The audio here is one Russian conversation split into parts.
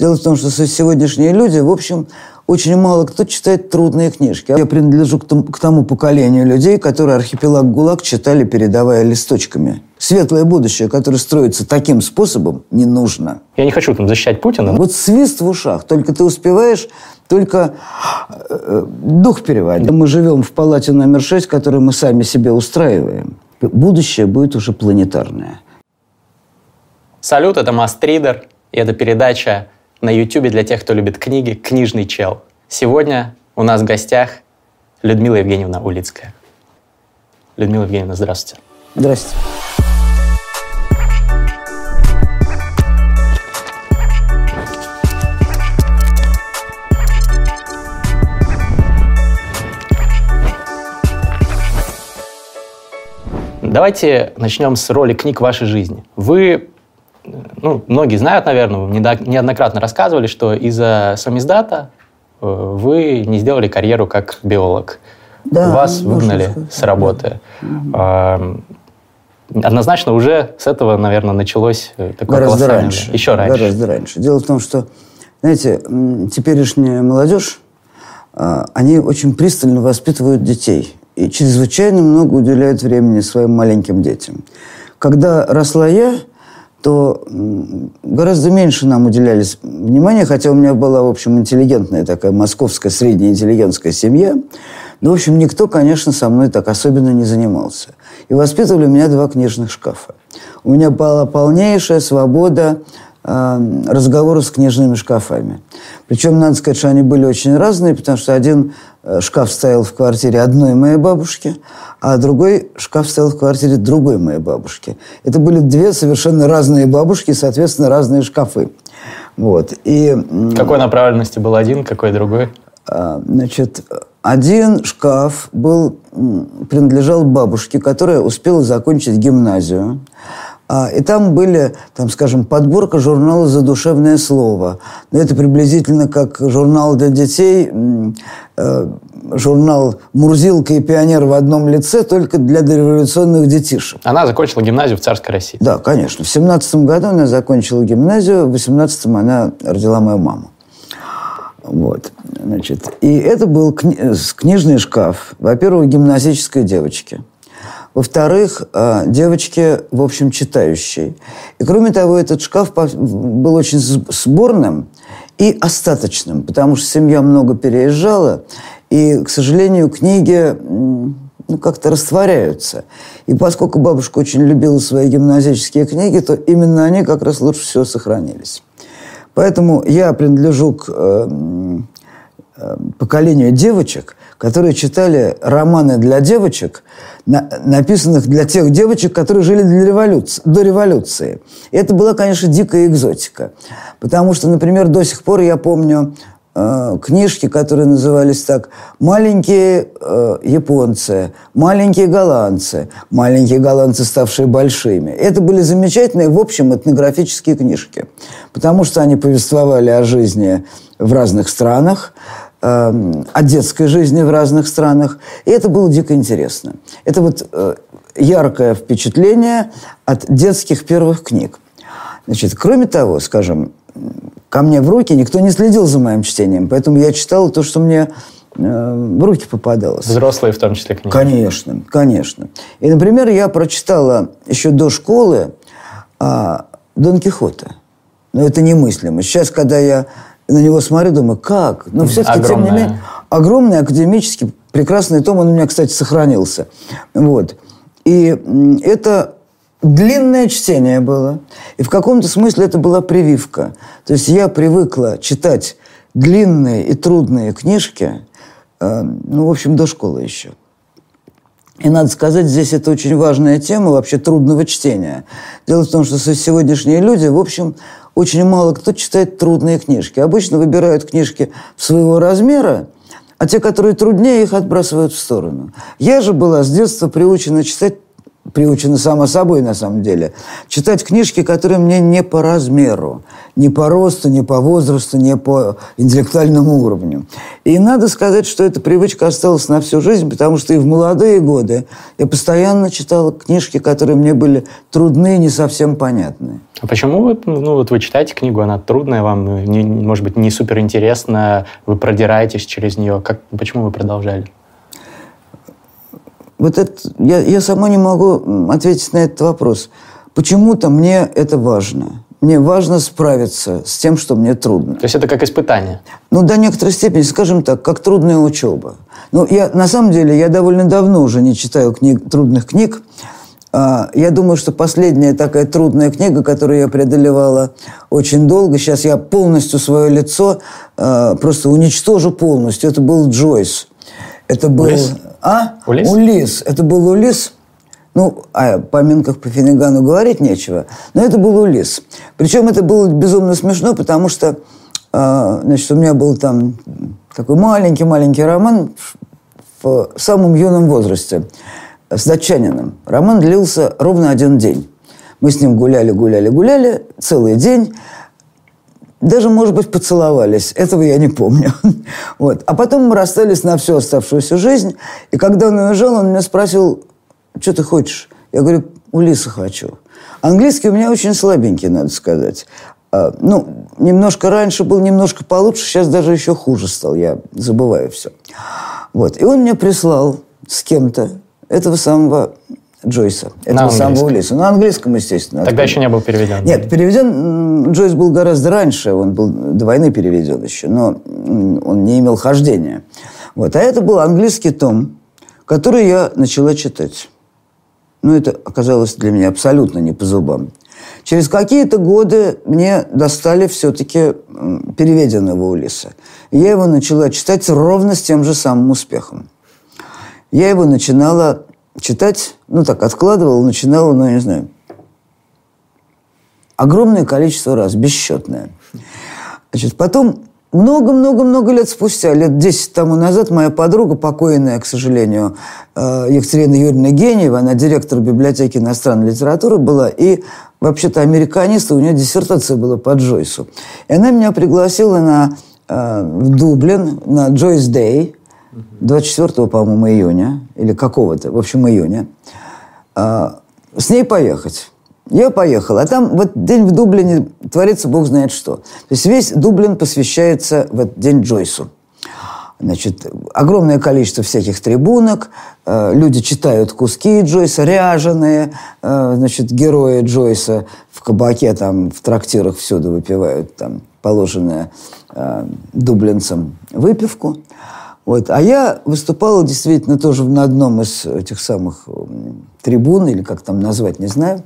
Дело в том, что сегодняшние люди, в общем, очень мало кто читает трудные книжки. Я принадлежу к тому, к тому поколению людей, которые «Архипелаг ГУЛАГ» читали, передавая листочками. Светлое будущее, которое строится таким способом, не нужно. Я не хочу там защищать Путина. Вот свист в ушах. Только ты успеваешь только э, дух переводить. Мы живем в палате номер 6, которую мы сами себе устраиваем. Будущее будет уже планетарное. Салют, это Мастридер, и это передача на YouTube для тех, кто любит книги «Книжный чел». Сегодня у нас в гостях Людмила Евгеньевна Улицкая. Людмила Евгеньевна, здравствуйте. Здравствуйте. Давайте начнем с роли книг в вашей жизни. Вы ну, многие знают, наверное, неоднократно рассказывали, что из-за самиздата э, вы не сделали карьеру как биолог. Да, Вас выгнали сказать. с работы. Да. Однозначно уже с этого, наверное, началось э, такое Гораздо раньше. Еще раньше. Гораздо раньше. Дело в том, что, знаете, теперешняя молодежь, а, они очень пристально воспитывают детей и чрезвычайно много уделяют времени своим маленьким детям. Когда росла я, то гораздо меньше нам уделялись внимания, хотя у меня была, в общем, интеллигентная такая московская средняя интеллигентская семья. Но, в общем, никто, конечно, со мной так особенно не занимался. И воспитывали меня два книжных шкафа. У меня была полнейшая свобода э, разговора с книжными шкафами. Причем, надо сказать, что они были очень разные, потому что один шкаф стоял в квартире одной моей бабушки, а другой шкаф стоял в квартире другой моей бабушки. Это были две совершенно разные бабушки, соответственно, разные шкафы. Вот. И, какой направленности был один, какой другой? А, значит, один шкаф был, принадлежал бабушке, которая успела закончить гимназию. А, и там были, там, скажем, подборка журнала «Задушевное слово». Но это приблизительно как журнал для детей, э, журнал «Мурзилка и пионер» в одном лице, только для дореволюционных детишек. Она закончила гимназию в царской России. Да, конечно. В 17 году она закончила гимназию, в 18 она родила мою маму. Вот, значит. И это был кни- книжный шкаф. Во-первых, гимназической девочки. Во-вторых, э, девочки, в общем, читающие. И кроме того, этот шкаф был очень сборным и остаточным, потому что семья много переезжала, и, к сожалению, книги ну, как-то растворяются. И поскольку бабушка очень любила свои гимназические книги, то именно они как раз лучше всего сохранились. Поэтому я принадлежу к э, поколению девочек, которые читали романы для девочек, на, написанных для тех девочек, которые жили для революции, до революции. И это была, конечно, дикая экзотика. Потому что, например, до сих пор я помню Э, книжки, которые назывались так «Маленькие э, японцы», «Маленькие голландцы», «Маленькие голландцы, ставшие большими». Это были замечательные, в общем, этнографические книжки, потому что они повествовали о жизни в разных странах, э, о детской жизни в разных странах, и это было дико интересно. Это вот э, яркое впечатление от детских первых книг. Значит, кроме того, скажем, ко мне в руки никто не следил за моим чтением, поэтому я читал то, что мне э, в руки попадалось. Взрослые в том числе книги. Конечно, конечно. И, например, я прочитала еще до школы э, Дон Кихота. Но это немыслимо. Сейчас, когда я на него смотрю, думаю, как? Но все-таки, тем не менее, огромный академический, прекрасный том, он у меня, кстати, сохранился. Вот. И это длинное чтение было. И в каком-то смысле это была прививка. То есть я привыкла читать длинные и трудные книжки, э, ну, в общем, до школы еще. И надо сказать, здесь это очень важная тема вообще трудного чтения. Дело в том, что сегодняшние люди, в общем, очень мало кто читает трудные книжки. Обычно выбирают книжки своего размера, а те, которые труднее, их отбрасывают в сторону. Я же была с детства приучена читать приучена само собой на самом деле, читать книжки, которые мне не по размеру, не по росту, не по возрасту, не по интеллектуальному уровню. И надо сказать, что эта привычка осталась на всю жизнь, потому что и в молодые годы я постоянно читал книжки, которые мне были трудны и не совсем понятны. А почему вы, ну, вот вы читаете книгу, она трудная вам, не, может быть, не суперинтересная, вы продираетесь через нее, как, почему вы продолжали? Вот это, я, я сама не могу ответить на этот вопрос. Почему-то мне это важно. Мне важно справиться с тем, что мне трудно. То есть это как испытание? Ну, до некоторой степени, скажем так, как трудная учеба. Ну, я, на самом деле, я довольно давно уже не читаю книг, трудных книг. А, я думаю, что последняя такая трудная книга, которую я преодолевала очень долго, сейчас я полностью свое лицо а, просто уничтожу полностью. Это был Джойс. Это был... Улис? А? Улис? Улис. Это был Улис. Ну, о поминках по Финнигану говорить нечего, но это был Улис. Причем это было безумно смешно, потому что, э, значит, у меня был там такой маленький-маленький роман в самом юном возрасте с датчанином. Роман длился ровно один день. Мы с ним гуляли, гуляли, гуляли целый день. Даже, может быть, поцеловались. Этого я не помню. Вот. А потом мы расстались на всю оставшуюся жизнь. И когда он уезжал, он меня спросил, что ты хочешь? Я говорю, Улиса хочу. Английский у меня очень слабенький, надо сказать. А, ну, немножко раньше был немножко получше, сейчас даже еще хуже стал. Я забываю все. Вот. И он мне прислал с кем-то этого самого Джойса. Этого на самого Улиса. На английском, естественно. Тогда еще не был переведен. Нет, переведен Джойс был гораздо раньше. Он был до войны переведен еще, но он не имел хождения. Вот. А это был английский том, который я начала читать. Ну, это оказалось для меня абсолютно не по зубам. Через какие-то годы мне достали все-таки переведенного Улиса. И я его начала читать ровно с тем же самым успехом. Я его начинала читать, ну так, откладывал, начинал, ну, я не знаю, огромное количество раз, бесчетное. Значит, потом много-много-много лет спустя, лет 10 тому назад, моя подруга, покойная, к сожалению, э, Екатерина Юрьевна Генеева, она директор библиотеки иностранной литературы была, и вообще-то американист, у нее диссертация была по Джойсу. И она меня пригласила на, э, в Дублин на Джойс Дэй, 24, по-моему, июня, или какого-то, в общем, июня, а, с ней поехать. Я поехал, а там вот день в Дублине творится бог знает что. То есть весь Дублин посвящается в этот день Джойсу. Значит, огромное количество всяких трибунок, э, люди читают куски Джойса, ряженые, э, значит, герои Джойса в кабаке, там, в трактирах всюду выпивают там положенное э, дублинцам выпивку. Вот. А я выступала действительно тоже на одном из этих самых трибун, или как там назвать, не знаю.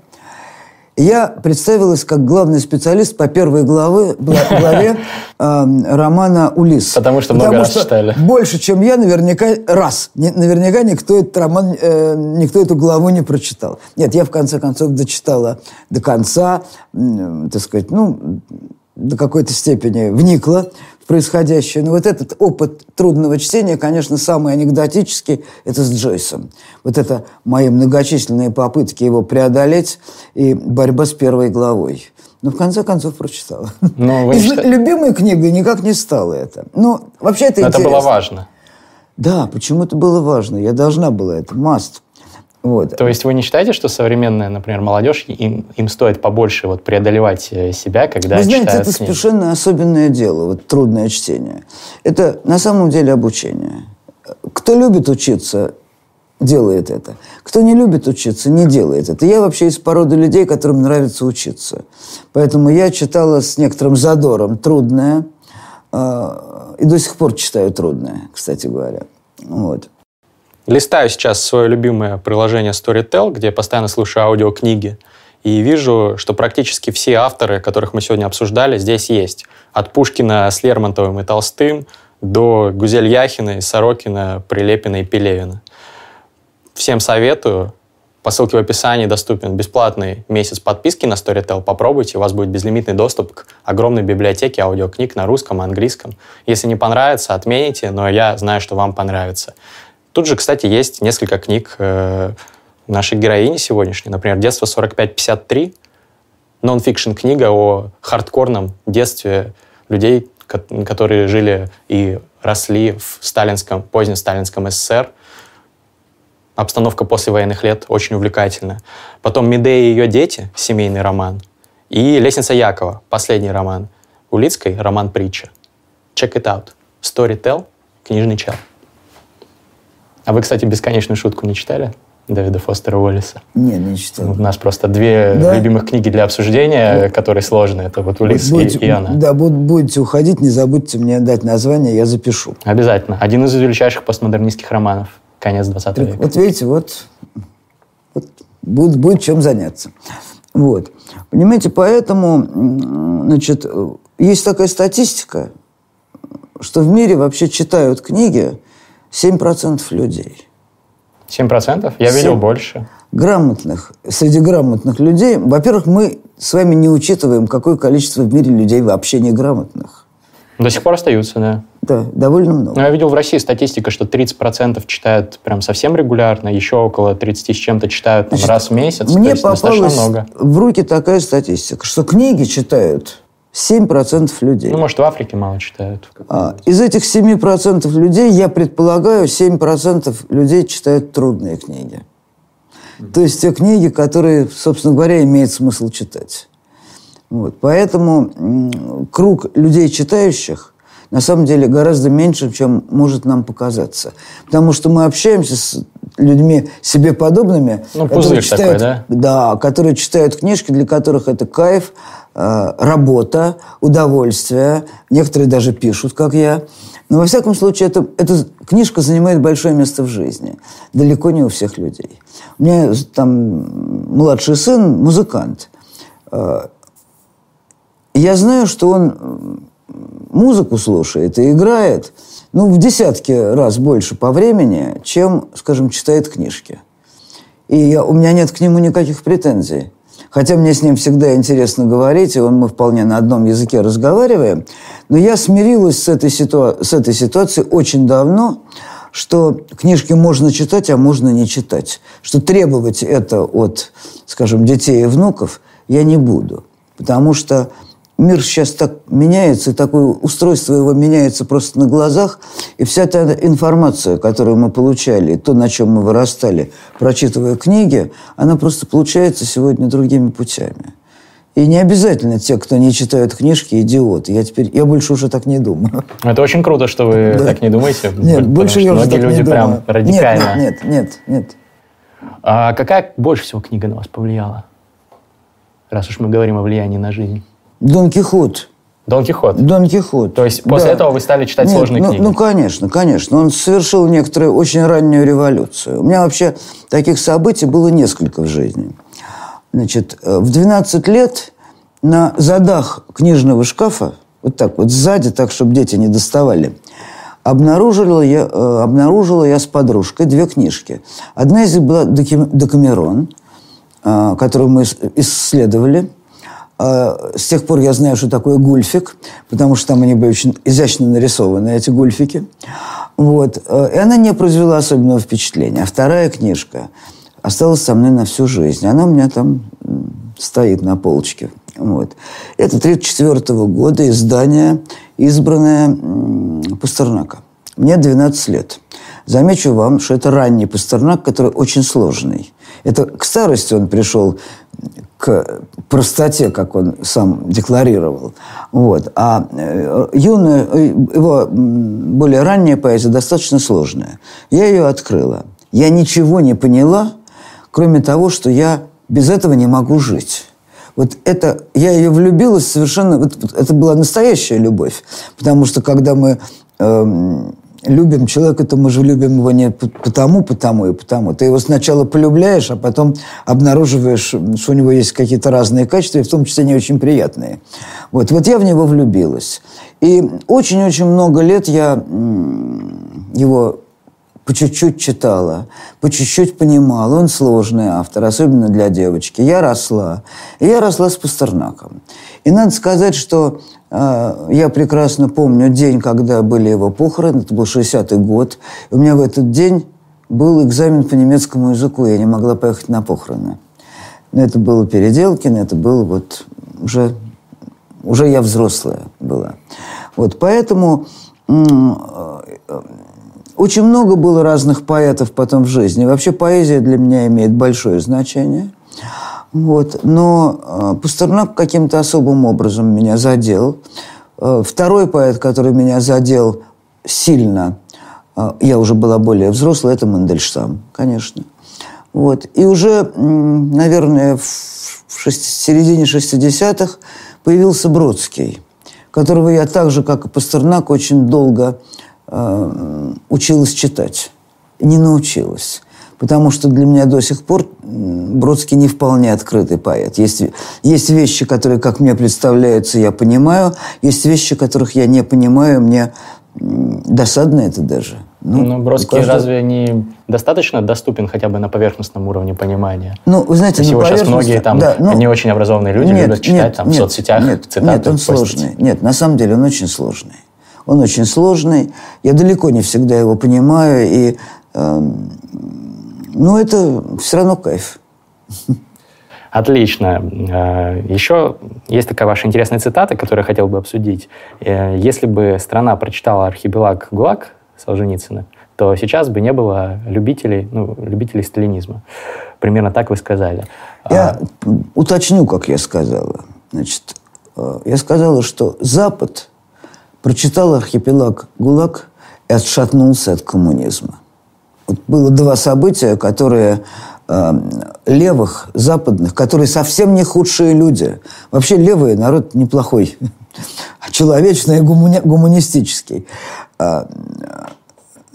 Я представилась как главный специалист по первой главы, главе э, романа «Улис». Потому что много Потому раз что читали. больше, чем я, наверняка, раз. Не, наверняка никто этот роман, э, никто эту главу не прочитал. Нет, я в конце концов дочитала до конца, э, так сказать, ну, до какой-то степени вникла происходящее. Но вот этот опыт трудного чтения, конечно, самый анекдотический, это с Джойсом. Вот это мои многочисленные попытки его преодолеть и борьба с первой главой. Но в конце концов прочитала. Но вы Из любимой книгой никак не стало это. Ну, вообще это Но интересно. это было важно. Да, почему это было важно? Я должна была это, must. Вот. То есть вы не считаете, что современная, например, молодежь, им, им стоит побольше вот преодолевать э, себя, когда Вы знаете, это книги? совершенно особенное дело, вот трудное чтение. Это на самом деле обучение. Кто любит учиться, делает это. Кто не любит учиться, не делает это. Я вообще из породы людей, которым нравится учиться. Поэтому я читала с некоторым задором трудное, э, и до сих пор читаю трудное, кстати говоря. Вот. Листаю сейчас свое любимое приложение Storytel, где я постоянно слушаю аудиокниги, и вижу, что практически все авторы, которых мы сегодня обсуждали, здесь есть. От Пушкина с Лермонтовым и Толстым до Гузель Яхиной, Сорокина, Прилепина и Пелевина. Всем советую. По ссылке в описании доступен бесплатный месяц подписки на Storytel. Попробуйте, у вас будет безлимитный доступ к огромной библиотеке аудиокниг на русском и английском. Если не понравится, отмените, но я знаю, что вам понравится. Тут же, кстати, есть несколько книг э, нашей героини сегодняшней, например, «Детство 45-53», нон-фикшн книга о хардкорном детстве людей, которые жили и росли в сталинском, позднем сталинском СССР. Обстановка после военных лет очень увлекательная. Потом «Медея и ее дети», семейный роман. И «Лестница Якова», последний роман. Улицкой роман «Притча». Check it out. Storytel, книжный чел. А вы, кстати, «Бесконечную шутку» не читали? Давида Фостера Уоллиса. Нет, не читал. У нас просто две да? любимых книги для обсуждения, вот. которые сложные. Это вот Улис будете, и, и она. Да, будете уходить, не забудьте мне дать название, я запишу. Обязательно. Один из величайших постмодернистских романов. Конец 20 века. Вот видите, вот, вот будет, будет чем заняться. Вот. Понимаете, поэтому, значит, есть такая статистика, что в мире вообще читают книги 7% людей. 7%? Я 7 видел больше. Грамотных. Среди грамотных людей, во-первых, мы с вами не учитываем, какое количество в мире людей вообще неграмотных. До сих пор остаются, да. Да, довольно много. Но я видел в России статистика, что 30% читают прям совсем регулярно, еще около 30 с чем-то читают там, Значит, раз в месяц. Мне попалась много. в руки такая статистика, что книги читают 7% людей. Ну, может, в Африке мало читают. А, из этих 7% людей, я предполагаю, 7% людей читают трудные книги. То есть те книги, которые, собственно говоря, имеет смысл читать. Вот. Поэтому круг людей читающих на самом деле гораздо меньше, чем может нам показаться. Потому что мы общаемся с людьми себе подобными. Ну, которые читают, такой, да? Да, которые читают книжки, для которых это кайф, работа, удовольствие. Некоторые даже пишут, как я. Но, во всяком случае, это, эта книжка занимает большое место в жизни. Далеко не у всех людей. У меня там младший сын музыкант. Э, я знаю, что он музыку слушает и играет ну, в десятки раз больше по времени, чем, скажем, читает книжки. И я, у меня нет к нему никаких претензий. Хотя мне с ним всегда интересно говорить, и он, мы вполне на одном языке разговариваем. Но я смирилась с этой, ситуа- с этой ситуацией очень давно, что книжки можно читать, а можно не читать. Что требовать это от, скажем, детей и внуков я не буду. Потому что мир сейчас так меняется, и такое устройство его меняется просто на глазах, и вся та информация, которую мы получали, то, на чем мы вырастали, прочитывая книги, она просто получается сегодня другими путями. И не обязательно те, кто не читают книжки, идиоты. Я теперь, я больше уже так не думаю. Это очень круто, что вы да. так не думаете. Нет, больше я уже так люди не прям думаю. радикально. Нет, нет, нет, нет. А какая больше всего книга на вас повлияла? Раз уж мы говорим о влиянии на жизнь. Дон Кихот. Дон Кихот? Дон Кихот. То есть после да. этого вы стали читать Нет, сложные ну, книги? Ну, конечно, конечно. Он совершил некоторую очень раннюю революцию. У меня вообще таких событий было несколько в жизни. Значит, э, в 12 лет на задах книжного шкафа, вот так вот сзади, так, чтобы дети не доставали, обнаружила я, э, обнаружила я с подружкой две книжки. Одна из них была «Декамерон», э, которую мы исследовали – с тех пор я знаю, что такое гульфик, потому что там они были очень изящно нарисованы, эти гульфики. Вот. А, и она не произвела особенного впечатления. А вторая книжка осталась со мной на всю жизнь. Она у меня там стоит на полочке. Вот. Это 1934 года издание, избранное Пастернака. Мне 12 лет. Замечу вам, что это ранний Пастернак, который очень сложный. Это к старости он пришел простоте, как он сам декларировал. Вот. А э, юная, э, его более ранняя поэзия достаточно сложная. Я ее открыла. Я ничего не поняла, кроме того, что я без этого не могу жить. Вот это, я ее влюбилась совершенно, вот, это была настоящая любовь. Потому что когда мы э, любим человека, то мы же любим его не потому, потому и потому. Ты его сначала полюбляешь, а потом обнаруживаешь, что у него есть какие-то разные качества, и в том числе не очень приятные. Вот, вот я в него влюбилась. И очень-очень много лет я его по чуть-чуть читала, по чуть-чуть понимала. Он сложный автор, особенно для девочки. Я росла. И я росла с Пастернаком. И надо сказать, что я прекрасно помню день, когда были его похороны. Это был 60-й год. У меня в этот день был экзамен по немецкому языку, я не могла поехать на похороны. Но это было Переделкино, это было вот уже, уже я взрослая была. Вот поэтому очень много было разных поэтов потом в жизни. Вообще поэзия для меня имеет большое значение. Вот. Но э, Пастернак каким-то особым образом меня задел. Э, второй поэт, который меня задел сильно, э, я уже была более взрослая, это Мандельштам, конечно. Вот. И уже, наверное, в шесть, середине 60-х появился Бродский, которого я так же, как и Пастернак, очень долго э, училась читать. Не научилась. Потому что для меня до сих пор Бродский не вполне открытый поэт. Есть, есть вещи, которые, как мне представляются, я понимаю. Есть вещи, которых я не понимаю, мне досадно это даже. Ну, Но Бродский каждого... разве не достаточно доступен хотя бы на поверхностном уровне понимания? Ну, вы знаете, То его сейчас многие там да, ну, не очень образованные люди нет, любят читать нет, там нет, в соцсетях нет, цитаты. Нет, он сложный. Нет, на самом деле он очень сложный. Он очень сложный. Я далеко не всегда его понимаю. И, э, ну, это все равно кайф. Отлично. Э, Еще есть такая ваша интересная цитата, которую я хотел бы обсудить. Э, Если бы страна прочитала «Архипелаг ГУЛАГ» Солженицына, то сейчас бы не было любителей, ну, любителей сталинизма. Примерно так вы сказали. Я а... уточню, как я сказала. Значит, э, я сказала, что Запад прочитал архипелаг ГУЛАГ и отшатнулся от коммунизма. Вот было два события, которые э, левых, западных, которые совсем не худшие люди. Вообще левый народ неплохой, человечный и гумани- гуманистический. А,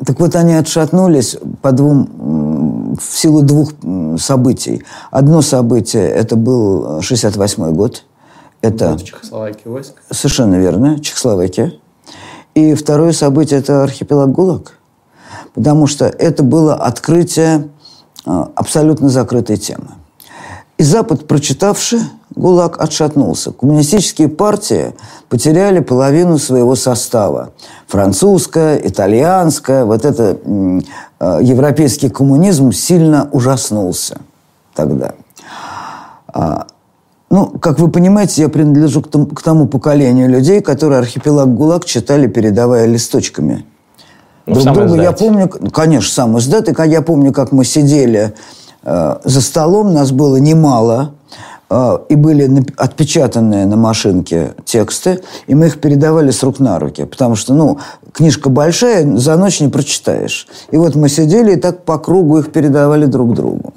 так вот, они отшатнулись по двум, в силу двух событий. Одно событие, это был 68 год. Это Чехословакия войск? Совершенно верно, Чехословакия. И второе событие – это архипелаг ГУЛАГ. Потому что это было открытие а, абсолютно закрытой темы. И Запад, прочитавший ГУЛАГ, отшатнулся. Коммунистические партии потеряли половину своего состава. Французская, итальянская, вот это э, европейский коммунизм сильно ужаснулся тогда. А, ну, как вы понимаете, я принадлежу к тому, к тому поколению людей, которые архипелаг ГУЛАГ читали, передавая листочками. Ну, Друг друга я помню, конечно, сам издат, и я помню, как мы сидели э, за столом, нас было немало, э, и были отпечатанные на машинке тексты, и мы их передавали с рук на руки, потому что, ну, книжка большая, за ночь не прочитаешь. И вот мы сидели и так по кругу их передавали друг другу.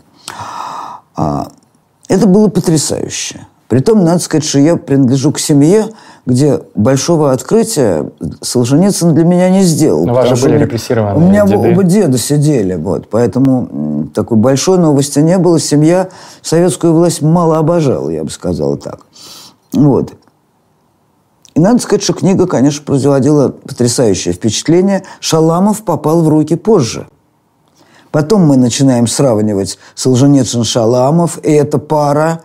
А, это было потрясающе. Притом, надо сказать, что я принадлежу к семье, где большого открытия Солженицын для меня не сделал. Но вас же были репрессированы. У меня деды. оба деда сидели, вот, поэтому такой большой новости не было. Семья советскую власть мало обожала, я бы сказал так. Вот. И надо сказать, что книга, конечно, производила потрясающее впечатление. Шаламов попал в руки позже. Потом мы начинаем сравнивать Солженицын-Шаламов, и эта пара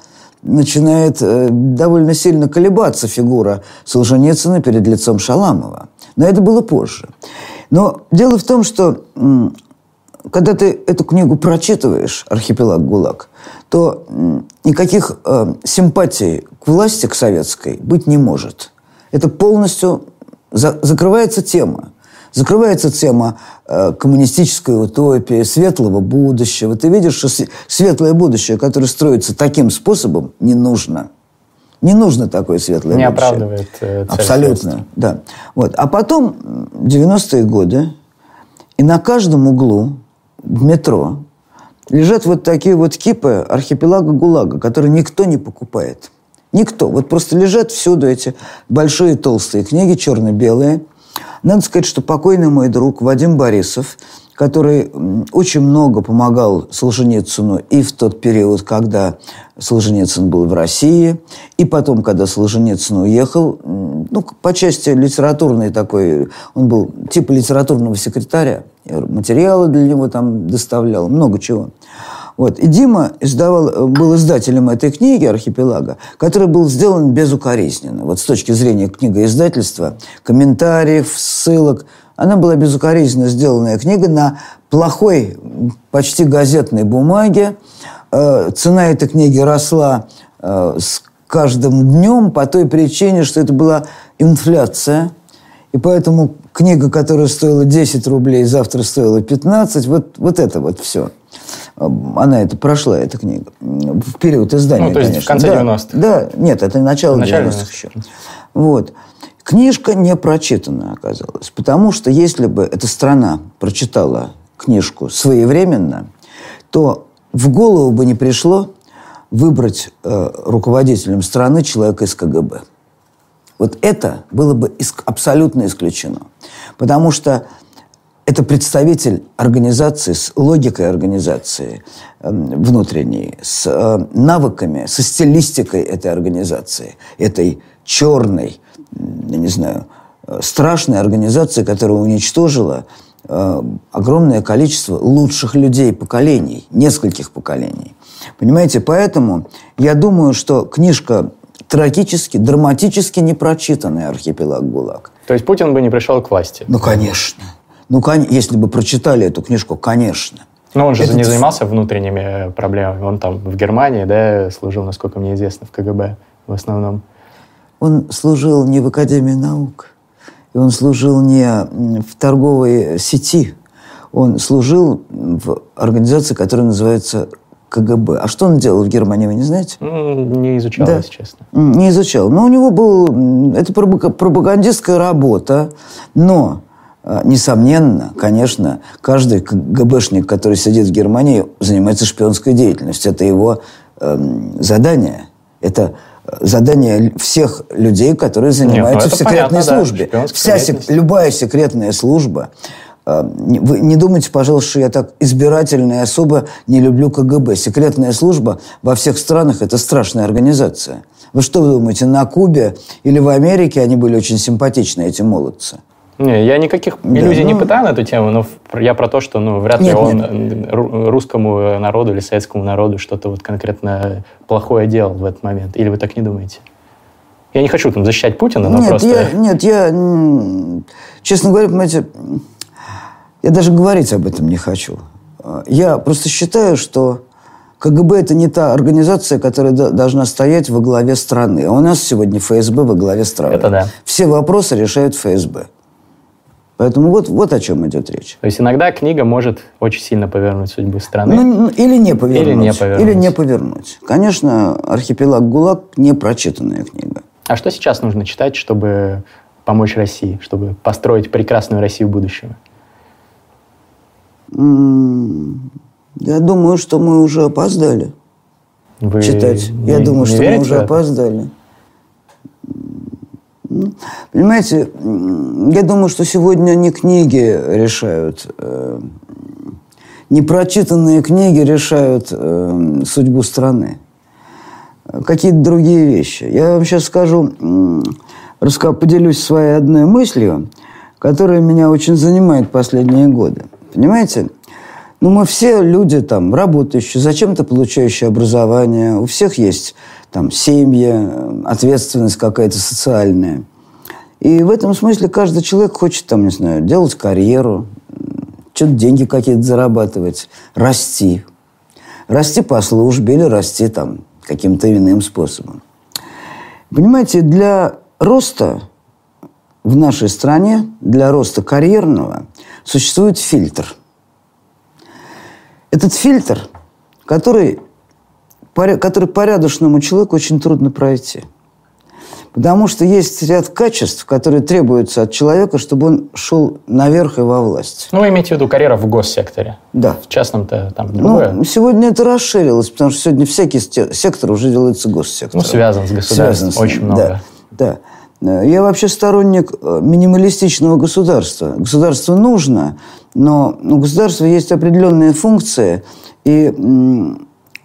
начинает э, довольно сильно колебаться фигура Солженицына перед лицом Шаламова. Но это было позже. Но дело в том, что когда ты эту книгу прочитываешь, «Архипелаг ГУЛАГ», то никаких э, симпатий к власти, к советской, быть не может. Это полностью за, закрывается тема. Закрывается тема э, коммунистической утопии, светлого будущего. Ты видишь, что светлое будущее, которое строится таким способом, не нужно. Не нужно такое светлое не будущее. Не оправдывает э, Абсолютно, да. Вот. А потом 90-е годы, и на каждом углу в метро лежат вот такие вот кипы архипелага ГУЛАГа, которые никто не покупает. Никто. Вот просто лежат всюду эти большие толстые книги, черно-белые – надо сказать, что покойный мой друг Вадим Борисов, который очень много помогал Солженицыну и в тот период, когда Солженицын был в России, и потом, когда Солженицын уехал, ну, по части литературной такой, он был типа литературного секретаря, материалы для него там доставлял, много чего. Вот. И Дима издавал, был издателем этой книги «Архипелага», который был сделан безукоризненно. Вот с точки зрения книгоиздательства, комментариев, ссылок. Она была безукоризненно сделанная книга на плохой, почти газетной бумаге. Э, цена этой книги росла э, с каждым днем по той причине, что это была инфляция. И поэтому книга, которая стоила 10 рублей, завтра стоила 15. Вот, вот это вот все. Она это прошла, эта книга. В период издания, Ну, то есть конечно. в конце да, 90-х? Да, нет, это начало Начало 90-х еще. Вот. Книжка не прочитана оказалась. Потому что если бы эта страна прочитала книжку своевременно, то в голову бы не пришло выбрать э, руководителем страны человека из КГБ. Вот это было бы иск- абсолютно исключено. Потому что это представитель организации с логикой организации э, внутренней, с э, навыками, со стилистикой этой организации, этой черной, я не знаю, э, страшной организации, которая уничтожила э, огромное количество лучших людей поколений, нескольких поколений. Понимаете, поэтому я думаю, что книжка трагически, драматически непрочитанная «Архипелаг ГУЛАГ». То есть Путин бы не пришел к власти? Ну, конечно. Ну, если бы прочитали эту книжку, конечно. Но он же Это не занимался внутренними проблемами. Он там в Германии, да, служил, насколько мне известно, в КГБ в основном. Он служил не в Академии наук, и он служил не в торговой сети, он служил в организации, которая называется КГБ. А что он делал в Германии, вы не знаете? Не изучал, Да. если честно. Не изучал. Но у него был... Это пропаг- пропагандистская работа, но, несомненно, конечно, каждый КГБшник, который сидит в Германии, занимается шпионской деятельностью. Это его эм, задание. Это э, задание всех людей, которые занимаются ну это в секретной понятно, да, службе. шпионская Вся сек- любая секретная служба э, Вы не думайте, пожалуйста, что я так избирательно и особо не люблю КГБ. Секретная служба во всех странах – это страшная организация. Вы что думаете, на Кубе или в Америке они были очень симпатичны, эти молодцы? Не, я никаких Да, иллюзий не ну- пытаю на эту тему, но я про то, что ну, вряд ли Нет, он э, ру- русскому народу или советскому народу что-то вот конкретно плохое делал в этот момент. Или вы так не думаете? Я не хочу там защищать Путина, но нет, просто... я, нет, я, честно говоря, понимаете, я даже говорить об этом не хочу. А, Я просто считаю, что КГБ – это не та организация, которая до- должна стоять во главе страны. А у нас сегодня ФСБ во главе страны. Это да. Все вопросы решает ФСБ. Поэтому вот, вот о чем идет речь. То есть иногда книга может очень сильно повернуть судьбу страны. Ну, н- или не повернуть. Или не повернуть. Или не повернуть. Конечно, «Архипелаг ГУЛАГ» – не прочитанная книга. А что сейчас нужно читать, чтобы помочь России, чтобы построить прекрасную Россию будущего? Я думаю, что мы уже опоздали Вы читать. не- Я думаю, не что мы верите уже опоздали. Понимаете, я думаю, что сегодня не книги решают, э, не прочитанные книги решают э, судьбу страны. Какие-то другие вещи. Я вам сейчас скажу, поделюсь своей одной мыслью, которая меня очень занимает последние годы. Понимаете? Ну, мы все люди там работающие, зачем-то получающие образование. У всех есть там семьи, ответственность какая-то социальная. И в этом смысле каждый человек хочет там, не знаю, делать карьеру, что-то деньги какие-то зарабатывать, расти. Расти по службе или расти там каким-то иным способом. Понимаете, для роста в нашей стране, для роста карьерного, существует фильтр. Этот фильтр, который, который порядочному человеку очень трудно пройти. Потому что есть ряд качеств, которые требуются от человека, чтобы он шел наверх и во власть. Ну, вы имеете в виду карьера в госсекторе. Да. В частном-то там другое. Ну, сегодня это расширилось, потому что сегодня всякий сектор уже делается госсектором. Ну, связан с государством Связан с ним, очень много. Да, да. Я вообще сторонник э, минималистичного государства. Государство нужно, но у государства есть определенные функции, и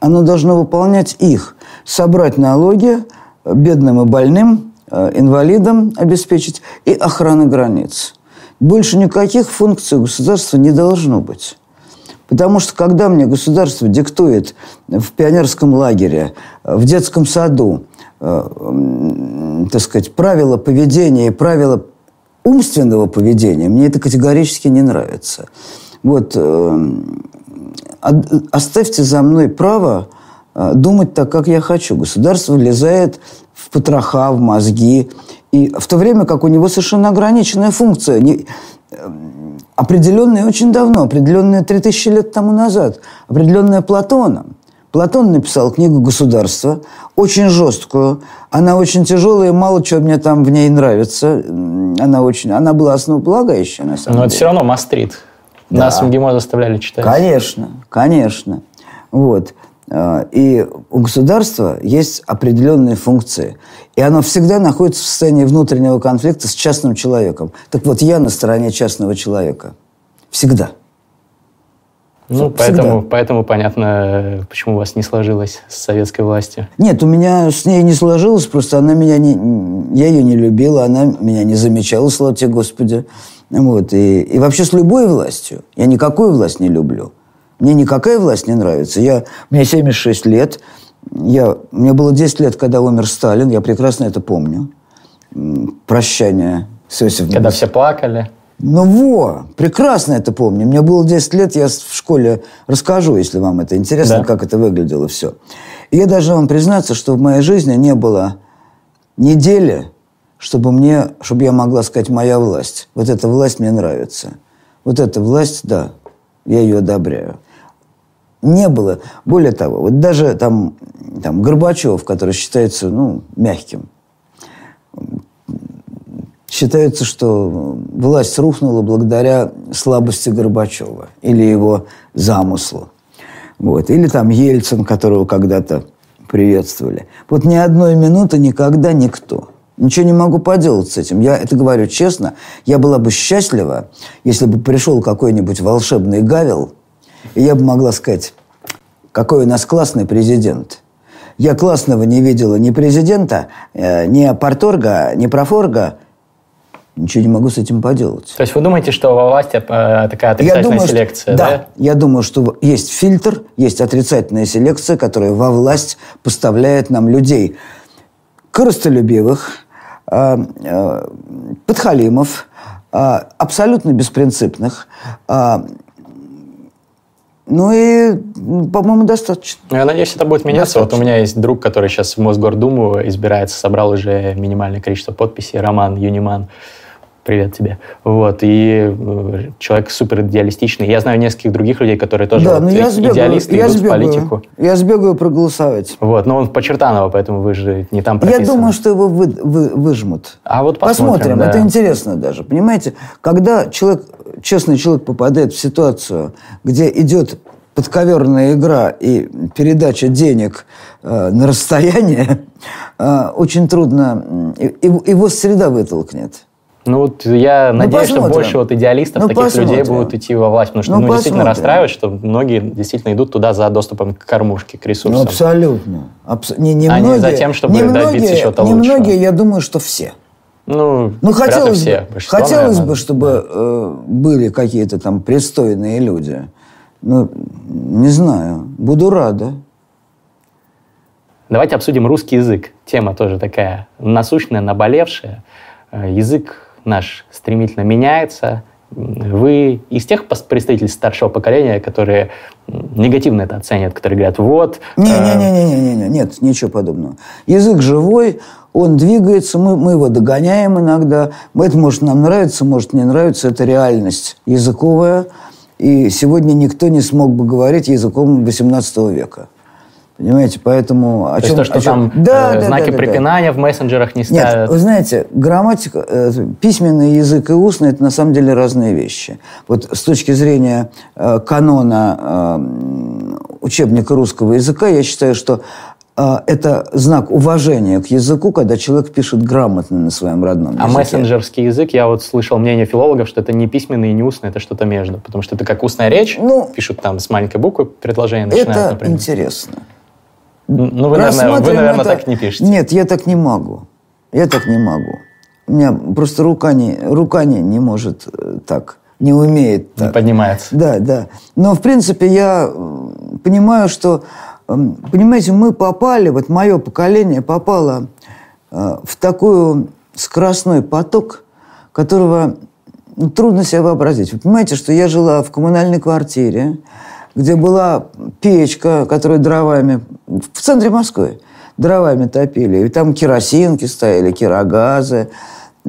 оно должно выполнять их. Собрать налоги э, бедным и больным, э, инвалидам обеспечить и охраны границ. Больше никаких функций государства не должно быть. Потому что когда мне государство диктует в пионерском лагере, в детском саду, э, так сказать, правила поведения правила умственного поведения, мне это категорически не нравится. Вот э, оставьте за мной право э, думать так, как я хочу. Государство влезает в потроха, в мозги. И в то время как у него совершенно ограниченная функция, не, э, определенная очень давно, определенная 3000 лет тому назад, определенная Платоном. Платон написал книгу «Государство», очень жесткую. Она очень тяжелая, мало чего мне там в ней нравится. Она, очень, она была основополагающая, на самом Но деле. это все равно мастрит. Да. Нас в МГИМО заставляли читать. Конечно, конечно. Вот. А, и у государства есть определенные функции. И оно всегда находится в состоянии внутреннего конфликта с частным человеком. Так вот, я на стороне частного человека. Всегда. Ну, поэтому, поэтому понятно, почему у вас не сложилось с советской властью. Нет, у меня с ней не сложилось, просто она меня не... Я ее не любила, она меня не замечала, слава тебе, Господи. Вот, и, и вообще с любой властью. Я никакую власть не люблю. Мне никакая власть не нравится. Я, мне 76 лет. Я, мне было 10 лет, когда умер Сталин. Я прекрасно это помню. Прощание с Иосифом. Когда все плакали. Ну во, прекрасно это помню. Мне было 10 лет, я в школе расскажу, если вам это интересно, да. как это выглядело все. И я должен вам признаться, что в моей жизни не было недели, чтобы мне, чтобы я могла сказать «моя власть». Вот эта власть мне нравится. Вот эта власть, да, я ее одобряю. Не было. Более того, вот даже там, там Горбачев, который считается, ну, мягким, считается, что власть рухнула благодаря слабости Горбачева или его замыслу. Вот. Или там Ельцин, которого когда-то приветствовали. Вот ни одной минуты никогда никто – Ничего не могу поделать с этим. Я это говорю честно. Я была бы счастлива, если бы пришел какой-нибудь волшебный Гавел, и я бы могла сказать, какой у нас классный президент. Я классного не видела ни президента, э, ни порторга, ни профорга. Ничего не могу с этим поделать. То есть вы думаете, что во власти э, такая отрицательная я думаю, селекция, что, да? Да, я думаю, что есть фильтр, есть отрицательная селекция, которая во власть поставляет нам людей коростолюбивых, Э, э, подхалимов, абсолютно беспринципных. Ну и, по-моему, достаточно. Ну, я надеюсь, это будет меняться. Достаточно. Вот у меня есть друг, который сейчас в Мосгордуму избирается, собрал уже минимальное количество подписей, Роман Юниман привет тебе. Вот, и э, человек супер идеалистичный. Я знаю нескольких других людей, которые тоже да, вот, но я сбегаю, идеалисты, я идут сбегаю, в политику. Я сбегаю проголосовать. Вот, но он в Почертаново, поэтому вы же не там прописан. Я думаю, что его вы, вы, выжмут. А вот посмотрим, Посмотрим, да. это интересно даже. Понимаете, когда человек, честный человек попадает в ситуацию, где идет подковерная игра и передача денег э, на расстояние, э, очень трудно, э, его среда вытолкнет. Ну вот я ну, надеюсь, посмотрим. что больше вот идеалистов, ну, таких посмотрим. людей будут идти во власть, потому что ну, ну, действительно расстраивает, что многие действительно идут туда за доступом к кормушке, к ресурсам. Ну, абсолютно. Абс... Не, не а многие, не за тем, чтобы не добиться многие, чего-то не лучшего. многие, я думаю, что все. Ну, ну хотелось все. бы, хотелось бы, чтобы да. э, были какие-то там пристойные люди. Ну, не знаю. Буду рада. Давайте обсудим русский язык. Тема тоже такая насущная, наболевшая. Э, язык наш стремительно меняется. Вы из тех представителей старшего поколения, которые негативно это оценят, которые говорят, вот... Не-не-не, э... нет, ничего подобного. Язык живой, он двигается, мы, мы его догоняем иногда. Это может нам нравиться, может не нравиться, это реальность языковая. И сегодня никто не смог бы говорить языком XVIII века. Понимаете, поэтому... О То чем, то, что чем... там да, э, да, знаки да, да, препинания да. в мессенджерах не ставят? Нет, вы знаете, грамматика, э, письменный язык и устный – это на самом деле разные вещи. Вот с точки зрения э, канона э, учебника русского языка, я считаю, что э, это знак уважения к языку, когда человек пишет грамотно на своем родном языке. А мессенджерский язык, я вот слышал мнение филологов, что это не письменный и не устный, это что-то между. Потому что это как устная речь, ну, пишут там с маленькой буквы предложение начинают, Это например. интересно. Ну, вы, наверное, вы, наверное, это... так не пишете. Нет, я так не могу. Я так не могу. У меня просто рука не, рука не, не может э, так не умеет. Так. Не поднимается. Да, да. Но, в принципе, я понимаю, что, понимаете, мы попали, вот мое поколение попало э, в такой скоростной поток, которого ну, трудно себе вообразить. Вы понимаете, что я жила в коммунальной квартире, где была печка, которую дровами в центре Москвы дровами топили. И там керосинки стояли, керогазы.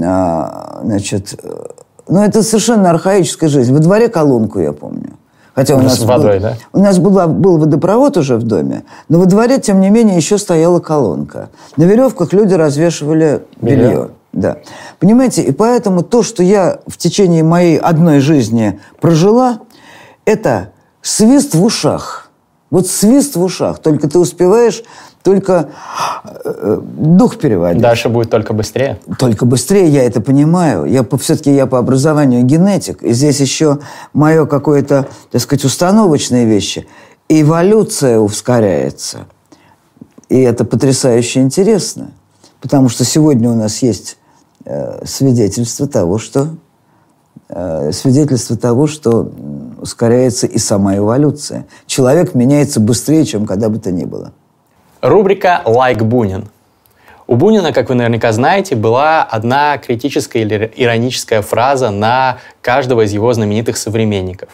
А, значит, ну, это совершенно архаическая жизнь. Во дворе колонку, я помню. Хотя у нас, с водой, был, да? У нас была, был водопровод уже в доме, но во дворе, тем не менее, еще стояла колонка. На веревках люди развешивали белье. белье. Да. Понимаете, и поэтому то, что я в течение моей одной жизни прожила, это свист в ушах. Вот свист в ушах. Только ты успеваешь только э, дух переводить. Дальше будет только быстрее? Только быстрее, я это понимаю. Я все-таки я по образованию генетик, и здесь еще мое какое-то, так сказать, установочные вещи. Эволюция ускоряется. И это потрясающе интересно. Потому что сегодня у нас есть э, свидетельство того, что э, свидетельство того, что ускоряется и сама эволюция. Человек меняется быстрее, чем когда бы то ни было. Рубрика «Лайк like Бунин». У Бунина, как вы наверняка знаете, была одна критическая или ироническая фраза на каждого из его знаменитых современников.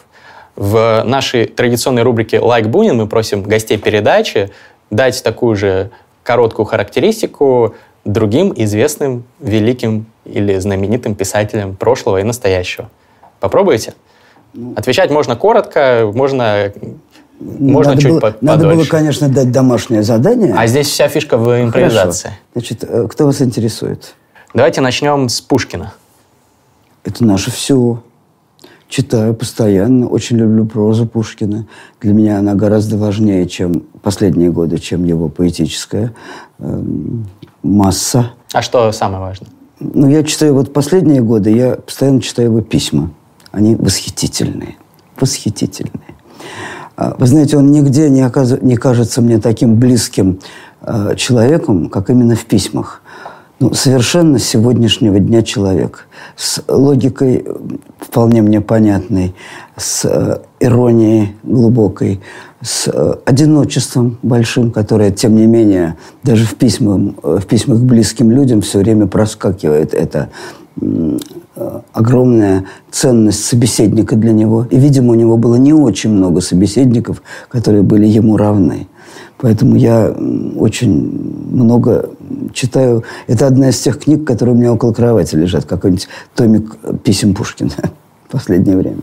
В нашей традиционной рубрике «Лайк like Бунин» мы просим гостей передачи дать такую же короткую характеристику другим известным, великим или знаменитым писателям прошлого и настоящего. Попробуйте? Ну. Отвечать можно коротко, можно можно надо чуть было, под, Надо было, конечно, дать домашнее задание. А здесь вся фишка в импровизации. Хорошо. Значит, э, кто вас интересует? Давайте начнем с Пушкина. Это наше все. Читаю постоянно, очень люблю прозу Пушкина. Для меня она гораздо важнее, чем последние годы, чем его поэтическая э, масса. А что самое важное? Ну, я читаю, вот последние годы я постоянно читаю его письма. Они восхитительные. Восхитительные. А, вы знаете, он нигде не, оказ... не кажется мне таким близким э, человеком, как именно в письмах. Ну, совершенно сегодняшнего дня человек. С логикой вполне мне понятной, с э, иронией глубокой, с э, одиночеством большим, которое, тем не менее, даже в письмах, в письмах близким людям все время проскакивает это Э, огромная ценность собеседника для него. И, видимо, у него было не очень много собеседников, которые были ему равны. Поэтому я очень много читаю. Это одна из тех книг, которые у меня около кровати лежат. Какой-нибудь томик писем Пушкина в последнее время.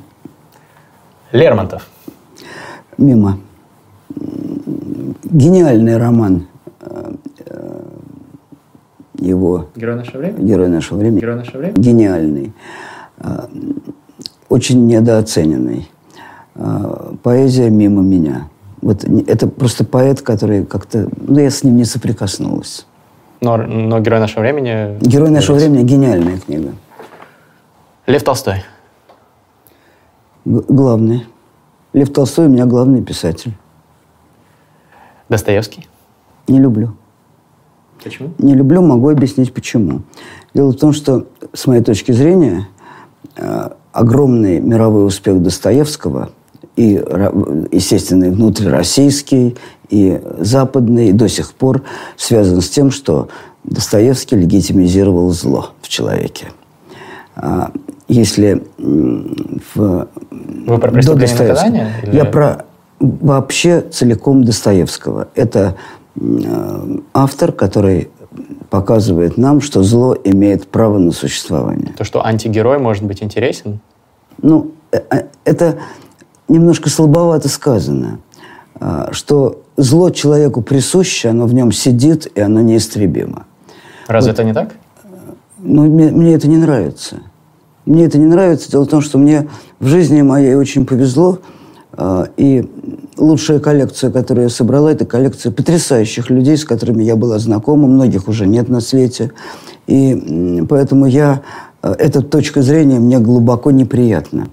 Лермонтов. Мимо. Гениальный роман его... Герой нашего времени? Герой нашего времени. Герой нашего времени? Гениальный. А, очень недооцененный. А, поэзия мимо меня. Вот это просто поэт, который как-то... Ну, я с ним не соприкоснулась. Но, но «Герой нашего времени»... «Герой нашего времени» – гениальная книга. Лев Толстой. Г- главный. Лев Толстой у меня главный писатель. Достоевский? Не люблю. Почему? Не люблю, могу объяснить почему. Дело в том, что, с моей точки зрения, э, огромный мировой успех Достоевского и, естественно, и внутрироссийский, и западный, и до сих пор связан с тем, что Достоевский легитимизировал зло в человеке. А если в... Вы про преступление наказания? Я про вообще целиком Достоевского. Это автор, который показывает нам, что зло имеет право на существование. То, что антигерой может быть интересен? Ну, э, э, это немножко слабовато сказано. Что зло человеку присуще, оно в нем сидит, и оно неистребимо. Разве вот. это не так? Ну, мне, мне это не нравится. Мне это не нравится. Дело в том, что мне в жизни моей очень повезло, и лучшая коллекция, которую я собрала, это коллекция потрясающих людей, с которыми я была знакома. Многих уже нет на свете. И поэтому я, э, эта точка зрения мне глубоко неприятна.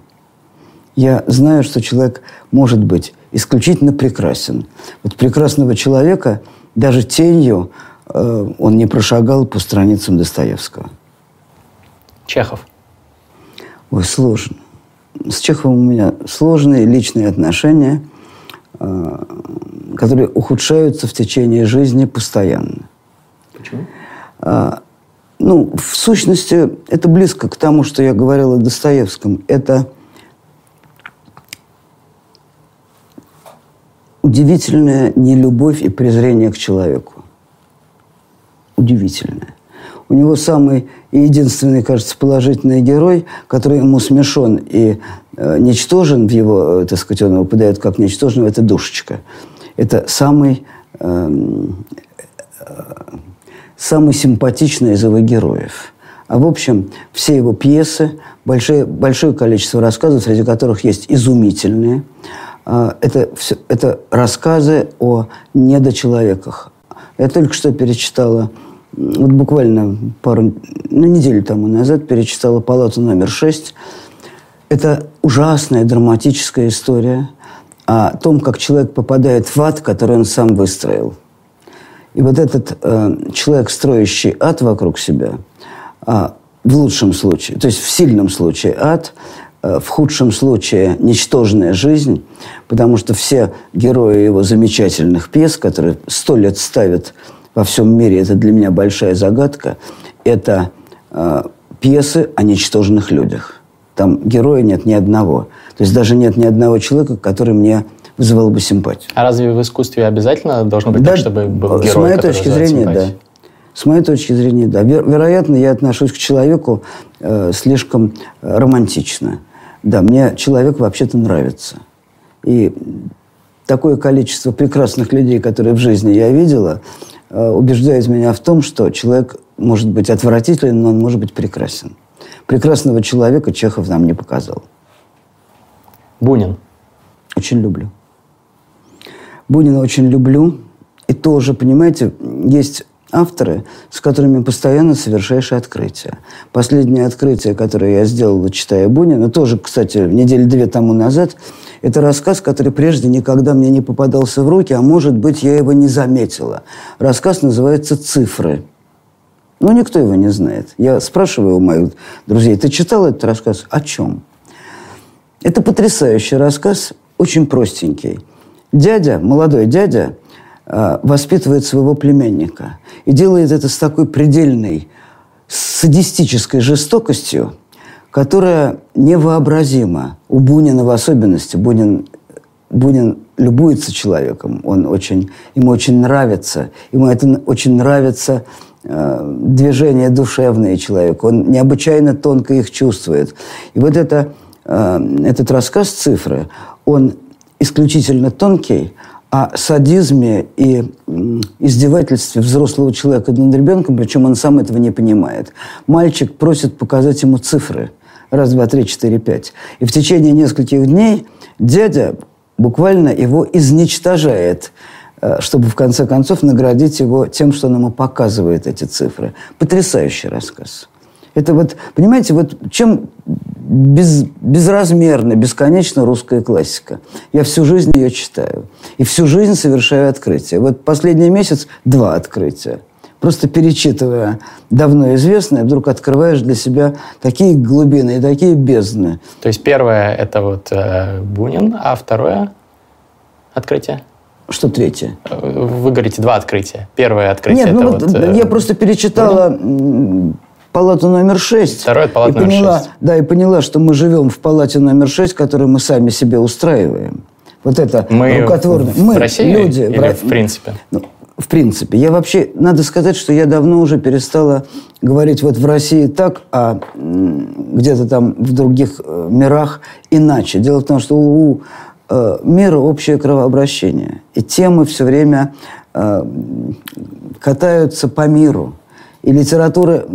Я знаю, что человек может быть исключительно прекрасен. Вот прекрасного человека даже тенью э, он не прошагал по страницам Достоевского. Чехов. Ой, сложно. С Чеховым у меня сложные личные отношения, э, которые ухудшаются в течение жизни постоянно. Почему? А, ну, в сущности, это близко к тому, что я говорил о Достоевском. Это удивительная нелюбовь и презрение к человеку. Удивительное. У него самый единственный, кажется, положительный герой, который ему смешон и э, ничтожен в его, э, так сказать, он его подает как ничтожного, это душечка. Это самый, э, э, самый симпатичный из его героев. А в общем, все его пьесы, большое, большое количество рассказов, среди которых есть изумительные, э, это, все, это рассказы о недочеловеках. Я только что перечитала вот буквально пару, ну, неделю тому назад перечитала «Палату номер шесть». Это ужасная драматическая история о том, как человек попадает в ад, который он сам выстроил. И вот этот э, человек, строящий ад вокруг себя, э, в лучшем случае, то есть в сильном случае ад, э, в худшем случае ничтожная жизнь, потому что все герои его замечательных пьес, которые сто лет ставят во всем мире, это для меня большая загадка, это э, пьесы о ничтожных людях. Там героя нет ни одного. То есть даже нет ни одного человека, который мне вызывал бы симпатию. А разве в искусстве обязательно должно быть да, так, чтобы был герой, С моей точки зрения, симпатию? да. С моей точки зрения, да. Веро- вероятно, я отношусь к человеку э, слишком э, романтично. Да, мне человек вообще-то нравится. И такое количество прекрасных людей, которые в жизни я видела, убеждает меня в том, что человек может быть отвратителен, но он может быть прекрасен. Прекрасного человека Чехов нам не показал. Бунин. Очень люблю. Бунина очень люблю. И тоже, понимаете, есть авторы, с которыми постоянно совершаешь открытия. Последнее открытие, которое я сделал, читая Бунина, тоже, кстати, недели две тому назад, это рассказ, который прежде никогда мне не попадался в руки, а может быть, я его не заметила. Рассказ называется «Цифры». Ну, никто его не знает. Я спрашиваю у моих друзей, ты читал этот рассказ? О чем? Это потрясающий рассказ, очень простенький. Дядя, молодой дядя, а, воспитывает своего племянника. И делает это с такой предельной садистической жестокостью, которая невообразима. У Бунина в особенности. Бунин, Бунин любуется человеком. Он очень, ему очень нравится. Ему это очень нравится э, движения душевные человека. Он необычайно тонко их чувствует. И вот это, э, этот рассказ «Цифры», он исключительно тонкий, о садизме и издевательстве взрослого человека над ребенком, причем он сам этого не понимает. Мальчик просит показать ему цифры. Раз, два, три, четыре, пять. И в течение нескольких дней дядя буквально его изничтожает, э, чтобы в конце концов наградить его тем, что он ему показывает эти цифры. Потрясающий рассказ. Это вот, понимаете, вот чем без, безразмерна, бесконечно русская классика. Я всю жизнь ее читаю. И всю жизнь совершаю открытия. Вот последний месяц два открытия. Просто перечитывая давно известное, вдруг открываешь для себя такие глубины и такие бездны. То есть первое – это вот э, Бунин, а второе открытие? Что третье? Вы говорите два открытия. Первое открытие Нет, ну вот, вот э, я просто перечитала Бунин? палату номер шесть. Второе – палата номер поняла, 6. Да, и поняла, что мы живем в палате номер шесть, которую мы сами себе устраиваем. Вот это мы рукотворное. В мы, России люди. Или в, в принципе? Ну, в принципе. Я вообще, надо сказать, что я давно уже перестала говорить вот в России так, а где-то там в других э, мирах иначе. Дело в том, что у э, мира общее кровообращение. И темы все время э, катаются по миру. И литература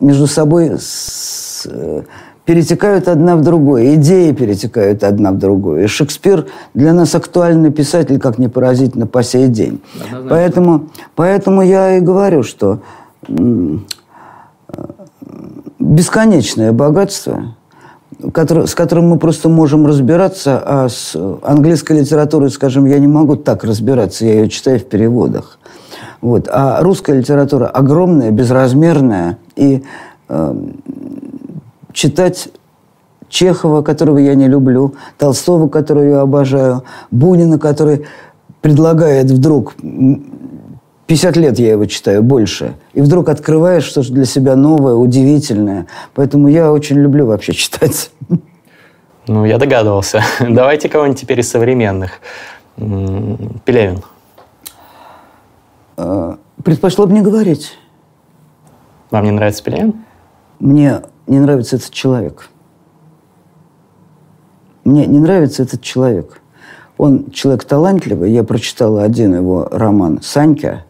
между собой с, перетекают одна в другую, идеи перетекают одна в другую. И Шекспир для нас актуальный писатель, как ни поразительно, по сей день. Поэтому, поэтому я и говорю, что бесконечное богатство, с которым мы просто можем разбираться, а с английской литературой, скажем, я не могу так разбираться, я ее читаю в переводах. Вот. А русская литература огромная, безразмерная, и э, читать Чехова, которого я не люблю, Толстого, которого я обожаю, Бунина, который предлагает вдруг 50 лет я его читаю, больше. И вдруг открываешь что-то для себя новое, удивительное. Поэтому я очень люблю вообще читать. Ну, я догадывался. Давайте кого-нибудь теперь из современных. Пелевин. А, предпочла бы не говорить. Вам не нравится Пелевин? Мне не нравится этот человек. Мне не нравится этот человек. Он человек талантливый. Я прочитала один его роман «Санька».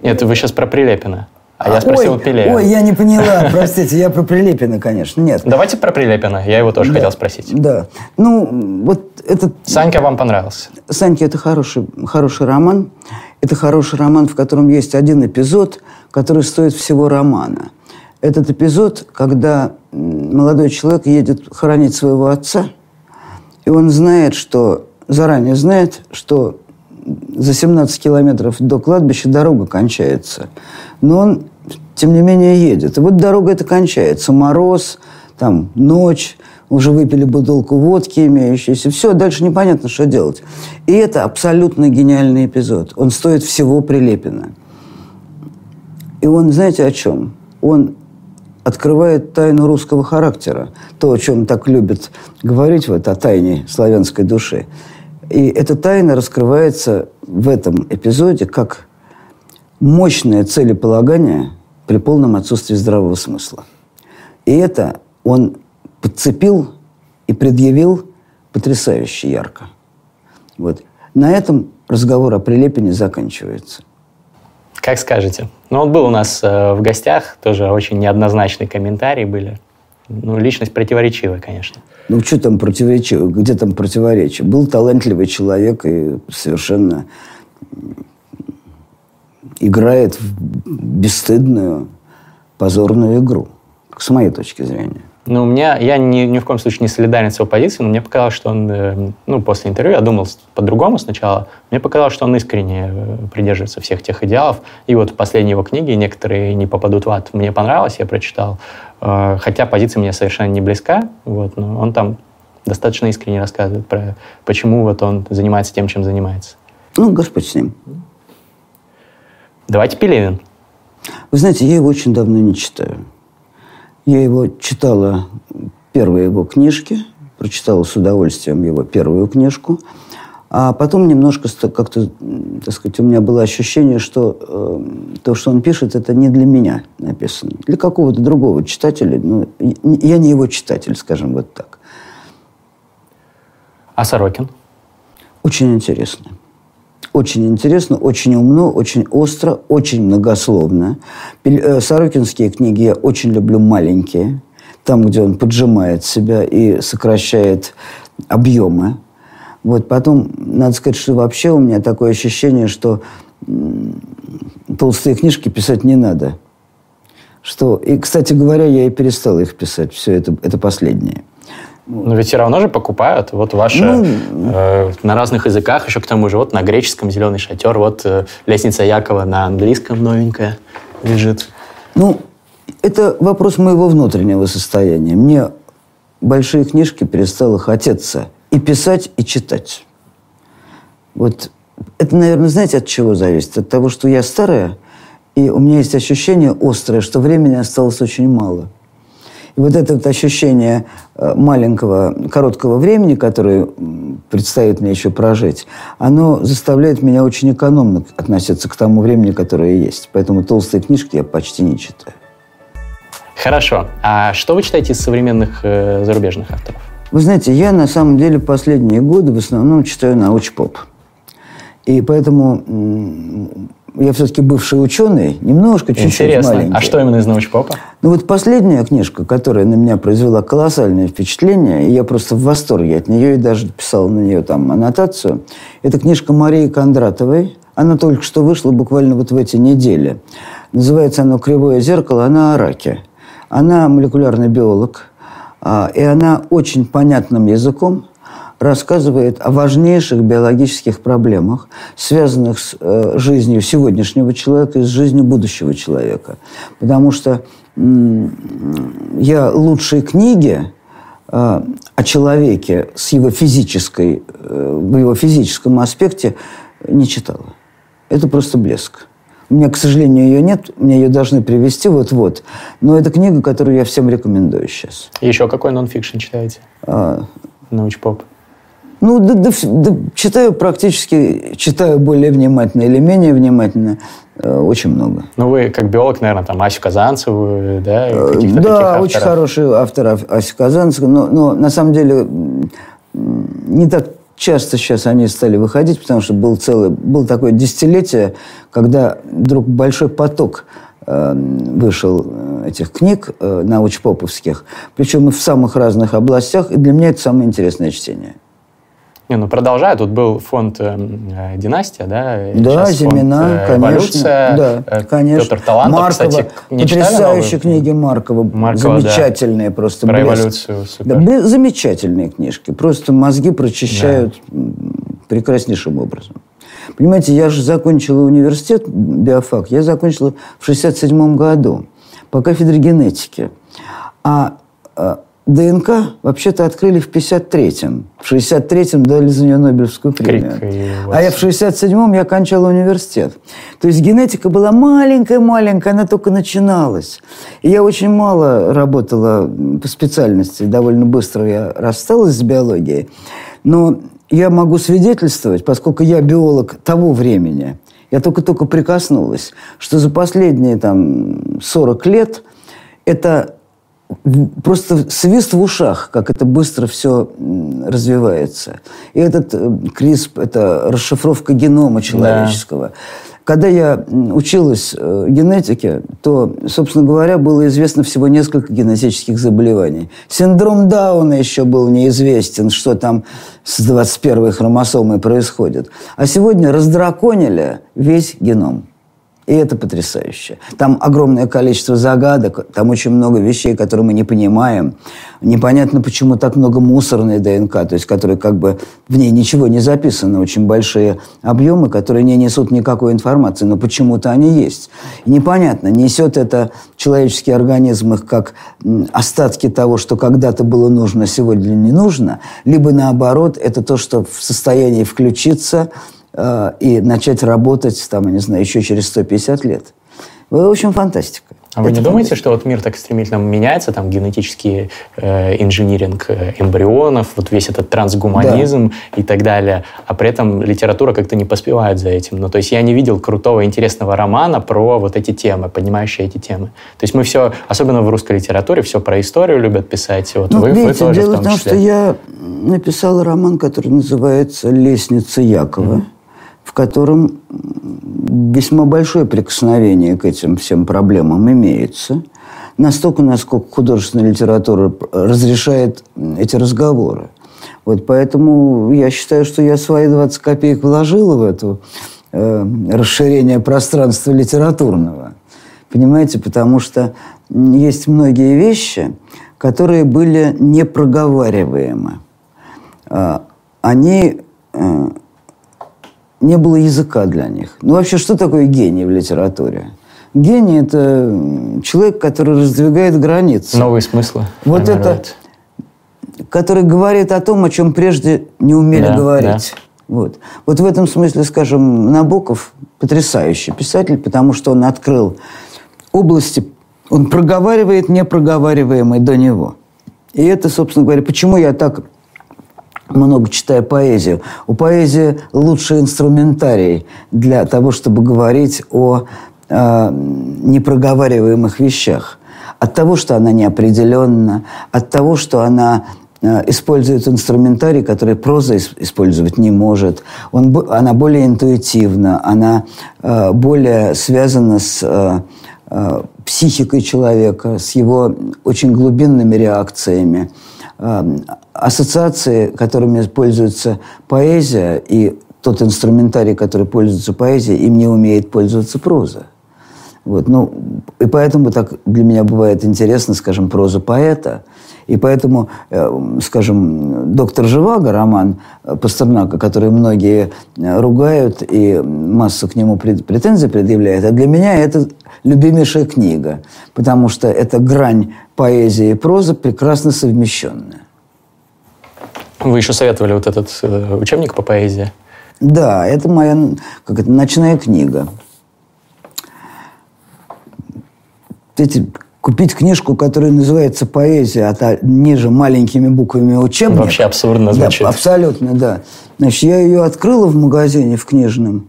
Нет, вы сейчас про Прилепина. А я спросил ой, Пелевина. Ой, я не поняла, простите, я про Прилепина, конечно, нет. Давайте про Прилепина, я его тоже да, хотел спросить. Да, ну, вот этот... Санька вам понравился? Санька – это хороший, хороший роман. Это хороший роман, в котором есть один эпизод, который стоит всего романа. Этот эпизод, когда молодой человек едет хоронить своего отца, и он знает, что, заранее знает, что за 17 километров до кладбища дорога кончается. Но он, тем не менее, едет. И вот дорога эта кончается. Мороз, там, ночь, уже выпили бутылку водки имеющейся. Все, дальше непонятно, что делать. И это абсолютно гениальный эпизод. Он стоит всего Прилепина. И он, знаете, о чем? Он открывает тайну русского характера. То, о чем так любят говорить, вот, о тайне славянской души. И эта тайна раскрывается в этом эпизоде как мощное целеполагание при полном отсутствии здравого смысла. И это он подцепил и предъявил потрясающе ярко. Вот. На этом разговор о Прилепине заканчивается. Как скажете. Ну, он был у нас э, в гостях, тоже очень неоднозначные комментарии были. Ну, личность противоречивая, конечно. Ну, что там противоречиво? Где там противоречие? Был талантливый человек и совершенно играет в бесстыдную, позорную игру, с моей точки зрения. Ну, у меня, я ни, ни в коем случае не солидарен с его позицией, но мне показалось, что он, э, ну, после интервью, я думал по-другому сначала, мне показалось, что он искренне э, придерживается всех тех идеалов. И вот в последней его книге «Некоторые не попадут в ад» мне понравилось, я прочитал. Э, хотя позиция мне совершенно не близка, вот, но он там достаточно искренне рассказывает про, почему вот он занимается тем, чем занимается. Ну, Господь с ним. Давайте Пелевин. Вы знаете, я его очень давно не читаю. Я его читала, первые его книжки, прочитала с удовольствием его первую книжку, а потом немножко как-то, так сказать, у меня было ощущение, что э, то, что он пишет, это не для меня написано. Для какого-то другого читателя. Ну, я не его читатель, скажем вот так. А Сорокин? Очень интересно. Очень интересно, очень умно, очень остро, очень многословно. Э, Сорокинские книги я очень люблю маленькие. Там, где он поджимает себя и сокращает объемы. Вот потом, надо сказать, что вообще у меня такое ощущение, что толстые книжки писать не надо. Что, и, кстати говоря, я и перестал их писать. Все это, это последнее. Но ведь все равно же покупают. Вот ваши ну, э, на разных языках, еще к тому же, вот на греческом зеленый шатер, вот э, лестница Якова на английском новенькая лежит. Ну, это вопрос моего внутреннего состояния. Мне большие книжки перестало хотеться и писать, и читать. Вот это, наверное, знаете, от чего зависит? От того, что я старая, и у меня есть ощущение острое, что времени осталось очень мало – и вот это вот ощущение э, маленького, короткого времени, которое предстоит мне еще прожить, оно заставляет меня очень экономно относиться к тому времени, которое есть. Поэтому толстые книжки я почти не читаю. Хорошо. А что вы читаете из современных э, зарубежных авторов? Вы знаете, я на самом деле последние годы в основном читаю науч-поп. И поэтому я все-таки бывший ученый, немножко, чуть-чуть Интересно. маленький. А что именно из научпопа? Ну вот последняя книжка, которая на меня произвела колоссальное впечатление, и я просто в восторге от нее и даже писал на нее там аннотацию, это книжка Марии Кондратовой. Она только что вышла буквально вот в эти недели. Называется она «Кривое зеркало», она о раке. Она молекулярный биолог, а, и она очень понятным языком рассказывает о важнейших биологических проблемах, связанных с э, жизнью сегодняшнего человека и с жизнью будущего человека. Потому что э, я лучшие книги о человеке с его физической, в его физическом аспекте не читала. Это просто блеск. У меня, к сожалению, ее нет. Мне ее должны привести вот-вот. Но это книга, которую я всем рекомендую сейчас. еще какой нонфикшн читаете? А... Научпоп. Ну, да, да, да, читаю практически, читаю более внимательно или менее внимательно, э, очень много. Ну, вы как биолог, наверное, там Асю Казанцеву, да? Э, да, очень хороший автор Ася Казанцева, но, но на самом деле не так часто сейчас они стали выходить, потому что был целый, был такое десятилетие, когда вдруг большой поток э, вышел э, этих книг э, научпоповских, причем и в самых разных областях, и для меня это самое интересное чтение. Не, ну продолжаю. Тут был фонд э, э «Династия», да? Да, Сейчас «Зимина», фонд, э, конечно. Да, э, конечно. Петр Талантов, Маркова, кстати, не Потрясающие книги Маркова. Маркова замечательные да. просто. Про блеск. эволюцию, супер. Да, замечательные книжки. Просто мозги прочищают да. прекраснейшим образом. Понимаете, я же закончила университет, биофак, я закончила в 67 году по кафедре генетики. А, а ДНК вообще-то открыли в 53-м. В 63-м дали за нее Нобелевскую премию. А я в 67-м я окончала университет. То есть генетика была маленькая-маленькая, она только начиналась. И я очень мало работала по специальности. Довольно быстро я рассталась с биологией. Но я могу свидетельствовать, поскольку я биолог того времени, я только-только прикоснулась, что за последние там 40 лет это просто свист в ушах, как это быстро все развивается. И этот CRISP э, – это расшифровка генома человеческого. Да. Когда я училась э, генетике, то, собственно говоря, было известно всего несколько генетических заболеваний. Синдром Дауна еще был неизвестен, что там с 21-й хромосомой происходит. А сегодня раздраконили весь геном. И это потрясающе. Там огромное количество загадок, там очень много вещей, которые мы не понимаем. Непонятно, почему так много мусорной ДНК, то есть, которые как бы в ней ничего не записано, очень большие объемы, которые не несут никакой информации, но почему-то они есть. И непонятно, несет это человеческий организм их как остатки того, что когда-то было нужно, сегодня не нужно, либо наоборот, это то, что в состоянии включиться – и начать работать, там, я не знаю, еще через 150 лет. В общем, фантастика. А вы Это не думаете, что вот мир так стремительно меняется, там генетический э, инжиниринг э, эмбрионов, вот весь этот трансгуманизм да. и так далее, а при этом литература как-то не поспевает за этим. Ну, то есть я не видел крутого, интересного романа про вот эти темы, поднимающие эти темы. То есть мы все, особенно в русской литературе, все про историю любят писать. Вот ну, вы, видите, вы тоже дело в том, что я написал роман, который называется «Лестница Якова». Mm-hmm в котором весьма большое прикосновение к этим всем проблемам имеется. Настолько, насколько художественная литература разрешает эти разговоры. Вот поэтому я считаю, что я свои 20 копеек вложила в это э, расширение пространства литературного. Понимаете, потому что есть многие вещи, которые были непроговариваемы. Э, они э, не было языка для них. Ну, вообще, что такое гений в литературе? Гений – это человек, который раздвигает границы. Новые смыслы. Вот это, который говорит о том, о чем прежде не умели да, говорить. Да. Вот. вот в этом смысле, скажем, Набоков потрясающий писатель, потому что он открыл области, он проговаривает непроговариваемое до него. И это, собственно говоря, почему я так много читаю поэзию. У поэзии лучший инструментарий для того, чтобы говорить о э, непроговариваемых вещах. От того, что она неопределенна, от того, что она э, использует инструментарий, который проза использовать не может. Он, она более интуитивна, она э, более связана с э, э, психикой человека, с его очень глубинными реакциями. Ассоциации, которыми пользуется поэзия, и тот инструментарий, который пользуется поэзией, им не умеет пользоваться проза. Вот, ну, и поэтому так для меня бывает интересно, скажем, проза поэта. И поэтому, э, скажем, «Доктор Живаго», роман Пастернака, который многие ругают и массу к нему претензий предъявляют, а для меня это любимейшая книга, потому что это грань поэзии и прозы прекрасно совмещенная. Вы еще советовали вот этот э, учебник по поэзии? Да, это моя как это, ночная книга. Эти, купить книжку, которая называется «Поэзия», а ниже маленькими буквами учебник. Вообще абсурдно звучит. Да, абсолютно, да. Значит, я ее открыла в магазине в книжном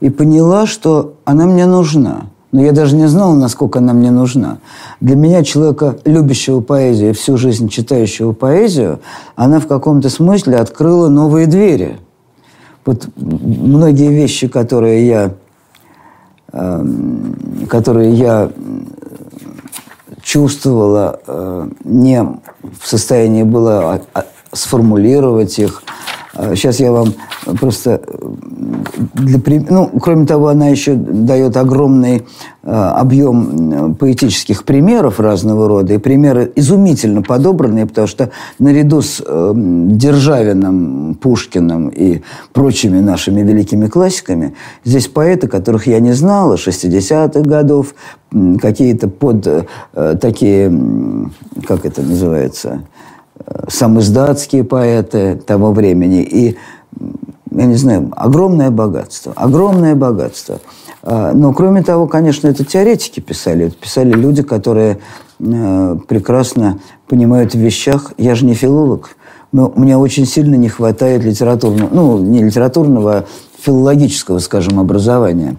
и поняла, что она мне нужна. Но я даже не знал, насколько она мне нужна. Для меня, человека, любящего поэзию, всю жизнь читающего поэзию, она в каком-то смысле открыла новые двери. Вот многие вещи, которые я, э, которые я чувствовала, э, не в состоянии была сформулировать их. Сейчас я вам просто для, ну, кроме того, она еще дает огромный э, объем поэтических примеров разного рода. И примеры изумительно подобранные, потому что наряду с э, Державиным, Пушкиным и прочими нашими великими классиками, здесь поэты, которых я не знала, 60-х годов, какие-то под э, такие, как это называется, самоиздатские поэты того времени. И я не знаю, огромное богатство, огромное богатство. А, но, кроме того, конечно, это теоретики писали. Это писали люди, которые э, прекрасно понимают в вещах. Я же не филолог. Но мне очень сильно не хватает литературного, ну, не литературного, а филологического, скажем, образования.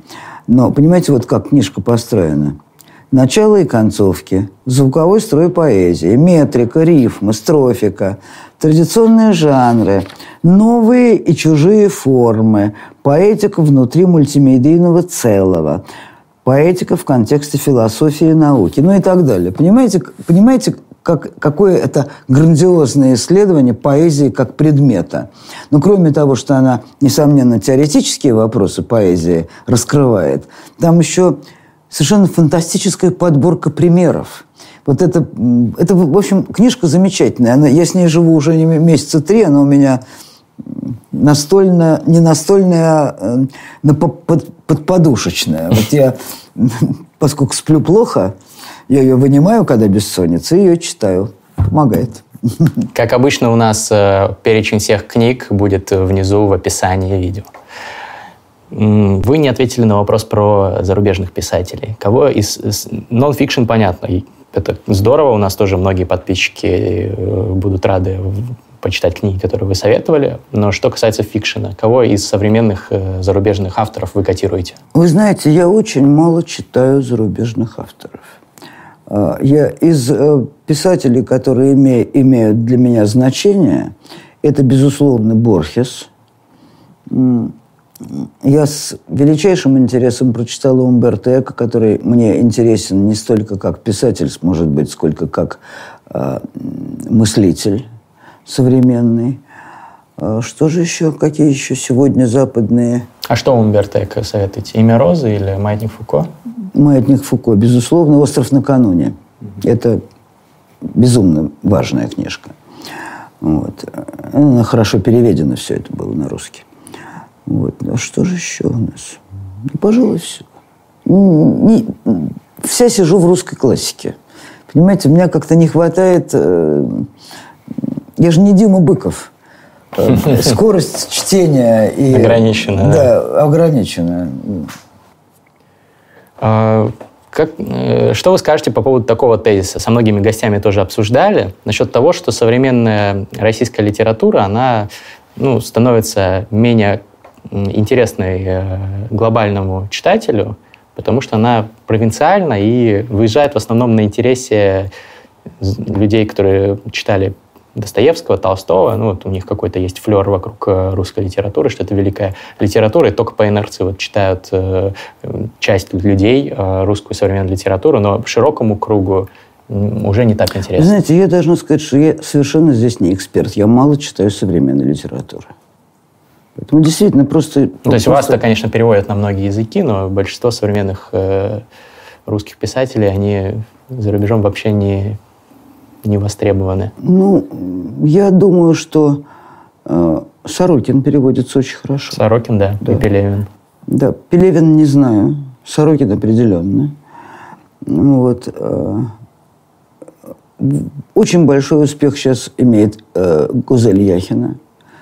Но понимаете, вот как книжка построена – начало и концовки, звуковой строй поэзии, метрика, рифмы, строфика, традиционные жанры, новые и чужие формы, поэтика внутри мультимедийного целого, поэтика в контексте философии и науки, ну и так далее. Понимаете, понимаете как, какое это грандиозное исследование поэзии как предмета. Но кроме того, что она, несомненно, теоретические вопросы поэзии раскрывает, там еще совершенно фантастическая подборка примеров. Вот это, это, в общем, книжка замечательная. Она, я с ней живу уже месяца три, она у меня настольная, не настольная, а под, подподушечная. Вот я, поскольку сплю плохо, я ее вынимаю, когда бессонница, и ее читаю. Помогает. Как обычно у нас э, перечень всех книг будет внизу в описании видео. Вы не ответили на вопрос про зарубежных писателей. Кого из... Нон-фикшн, понятно, это здорово, у нас тоже многие подписчики э, будут рады почитать книги, которые вы советовали. Но что касается fiction а, кого из современных э, зарубежных авторов вы котируете? Вы знаете, я очень мало читаю зарубежных авторов. А, я из э, писателей, которые имеют для меня значение, это, безусловно, Борхес – я с величайшим интересом прочитала Умберто Эко, который мне интересен не столько как писатель, может быть, сколько как э, мыслитель современный. А что же еще? Какие еще сегодня западные... А что Умберто Эко советуете? «Имя Розы» или «Маятник Фуко»? «Маятник Фуко», безусловно. «Остров накануне». Это безумно важная книжка. Вот. Она хорошо переведена, все это было на русский. Вот. А что же еще у нас? Ну, пожалуй, все. Не, вся сижу в русской классике. Понимаете, у меня как-то не хватает... Э, я же не Дима Быков. Э, скорость чтения и... Ограничена. Да, да. ограничена. А, как, э, что вы скажете по поводу такого тезиса? Со многими гостями тоже обсуждали. Насчет того, что современная российская литература, она ну, становится менее интересной э, глобальному читателю, потому что она провинциальна и выезжает в основном на интересе людей, которые читали Достоевского, Толстого, ну вот у них какой-то есть флер вокруг э, русской литературы, что это великая литература, и только по инерции вот читают э, часть людей э, русскую современную литературу, но широкому кругу уже не так интересно. Знаете, я должна сказать, что я совершенно здесь не эксперт. Я мало читаю современной литературы. Поэтому действительно просто... Ну, то есть просто... вас-то, конечно, переводят на многие языки, но большинство современных э, русских писателей, они за рубежом вообще не, не востребованы. Ну, я думаю, что э, Сорокин переводится очень хорошо. Сорокин, да, да. и Пелевин. Да, Пелевин не знаю, Сорокин определенно. Вот, э, очень большой успех сейчас имеет э, Гузель Яхина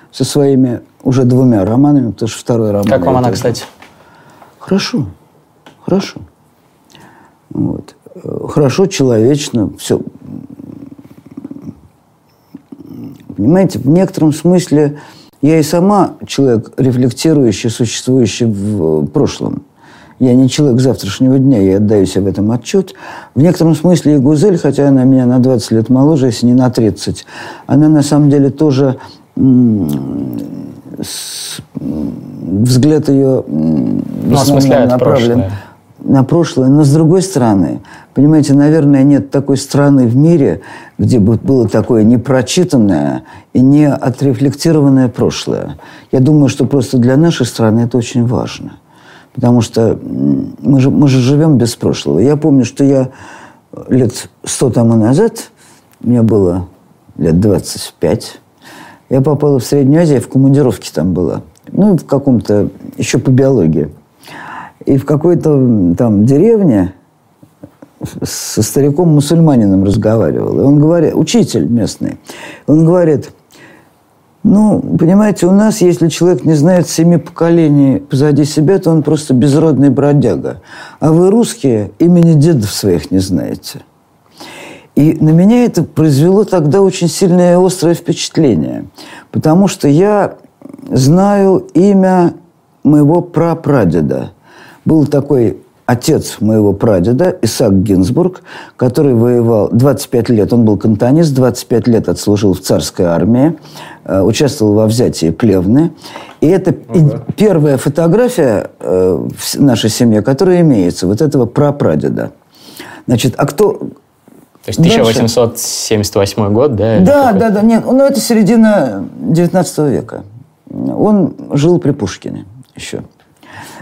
со своими уже двумя романами, потому что второй роман... Как вам она, кстати? Хорошо, хорошо. Вот. Хорошо, человечно, все. Понимаете, в некотором смысле я и сама человек, рефлектирующий, существующий в прошлом. Я не человек завтрашнего дня, я отдаю себе в этом отчет. В некотором смысле и Гузель, хотя она меня на 20 лет моложе, если не на 30, она на самом деле тоже взгляд ее ну, осмысляет направлен прошлое. на прошлое. Но с другой стороны, понимаете, наверное, нет такой страны в мире, где бы было такое непрочитанное и не отрефлектированное прошлое. Я думаю, что просто для нашей страны это очень важно. Потому что мы же, мы же живем без прошлого. Я помню, что я лет сто тому назад, мне было лет 25, я попала в Среднюю Азию, в командировке там была. Ну, в каком-то, еще по биологии. И в какой-то там деревне со стариком-мусульманином разговаривал. И он говорит, учитель местный, он говорит, ну, понимаете, у нас, если человек не знает семи поколений позади себя, то он просто безродный бродяга. А вы, русские, имени дедов своих не знаете. И на меня это произвело тогда очень сильное и острое впечатление, потому что я знаю имя моего прапрадеда. Был такой отец моего прадеда, Исаак Гинзбург, который воевал 25 лет, он был кантонист, 25 лет отслужил в царской армии, э, участвовал во взятии Плевны. И это ага. первая фотография э, в нашей семье, которая имеется, вот этого прапрадеда. Значит, а кто, то есть 1878 Дальше. год, да? Да, да, да. Нет, ну это середина 19 века. Он жил при Пушкине еще.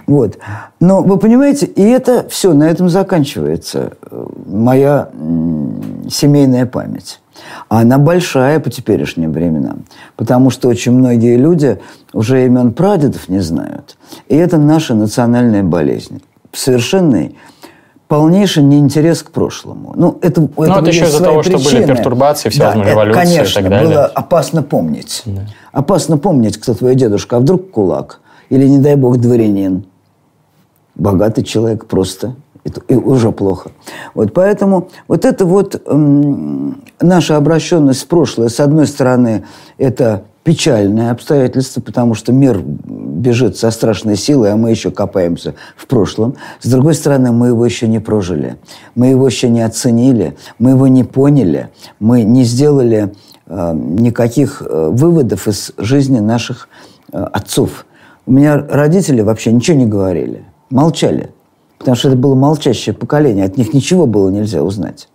Вот. Но вы понимаете, и это все, на этом заканчивается э, моя семейная память. А она большая по теперешним временам. Потому что очень многие люди уже имен прадедов не знают. И это наша национальная болезнь. Совершенный полнейший неинтерес к прошлому. Ну, это, это, ну, это еще из-за того, причины. что были пертурбации, всевозможные да, революции конечно, и так далее. было опасно помнить. Да. Опасно помнить, кто твой дедушка, а вдруг кулак. Или, не дай бог, дворянин. Богатый человек просто. И, уже плохо. Вот поэтому вот это вот эм, наша обращенность в прошлое, с одной стороны, это печальное обстоятельство, потому что мир бежит со страшной силой, а мы еще копаемся в прошлом. С другой стороны, мы его еще не прожили, мы его еще не оценили, мы его не поняли, мы не сделали э, никаких э, выводов из жизни наших э, отцов. У меня родители вообще ничего не говорили, молчали, потому что это было молчащее поколение, от них ничего было нельзя узнать.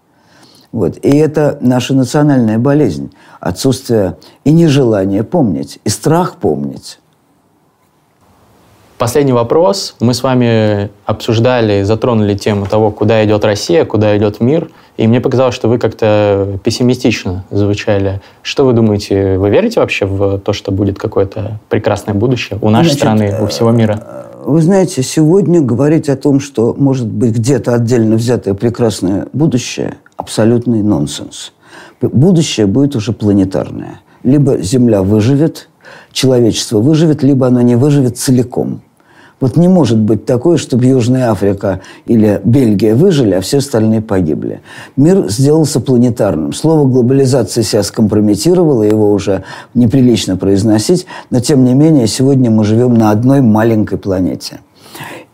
Вот. И это наша национальная болезнь. Отсутствие и нежелание помнить, и страх помнить. Последний вопрос. Мы с вами обсуждали, затронули тему того, куда идет Россия, куда идет мир. И мне показалось, что вы как-то пессимистично звучали. Что вы думаете? Вы верите вообще в то, что будет какое-то прекрасное будущее у нашей Значит, страны, у всего мира? Вы знаете, сегодня говорить о том, что может быть где-то отдельно взятое прекрасное будущее, абсолютный нонсенс. Будущее будет уже планетарное. Либо Земля выживет, человечество выживет, либо оно не выживет целиком. Вот не может быть такое, чтобы Южная Африка или Бельгия выжили, а все остальные погибли. Мир сделался планетарным. Слово глобализация себя скомпрометировало, его уже неприлично произносить, но тем не менее сегодня мы живем на одной маленькой планете.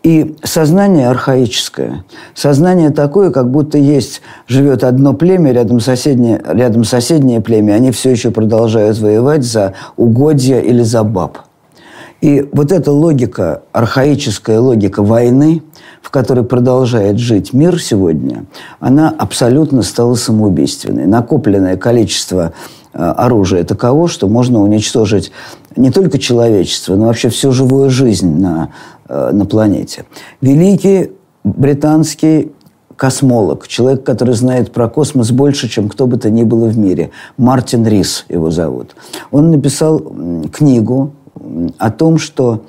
И сознание архаическое. Сознание такое, как будто есть, живет одно племя, рядом соседнее, рядом соседнее племя, они все еще продолжают воевать за угодья или за баб. И вот эта логика, архаическая логика войны, в которой продолжает жить мир сегодня, она абсолютно стала самоубийственной. Накопленное количество э, оружия таково, что можно уничтожить не только человечество, но вообще всю живую жизнь на, э, на планете. Великий британский космолог, человек, который знает про космос больше, чем кто бы то ни было в мире. Мартин Рис его зовут. Он написал книгу о том, что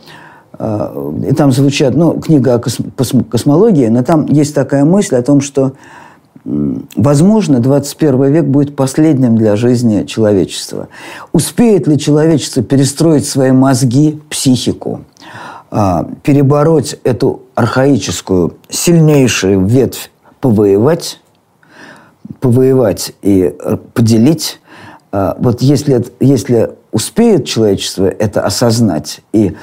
э, и там звучат, ну, книга о космологии, но там есть такая мысль о том, что Возможно, 21 век будет последним для жизни человечества. Успеет ли человечество перестроить свои мозги, психику, а, перебороть эту архаическую, сильнейшую ветвь, повоевать, повоевать и э, поделить. Вот если, если успеет человечество это осознать и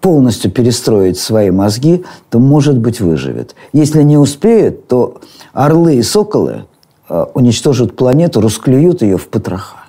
полностью перестроить свои мозги, то, может быть, выживет. Если не успеет, то орлы и соколы э, уничтожат планету, расклюют ее в потроха.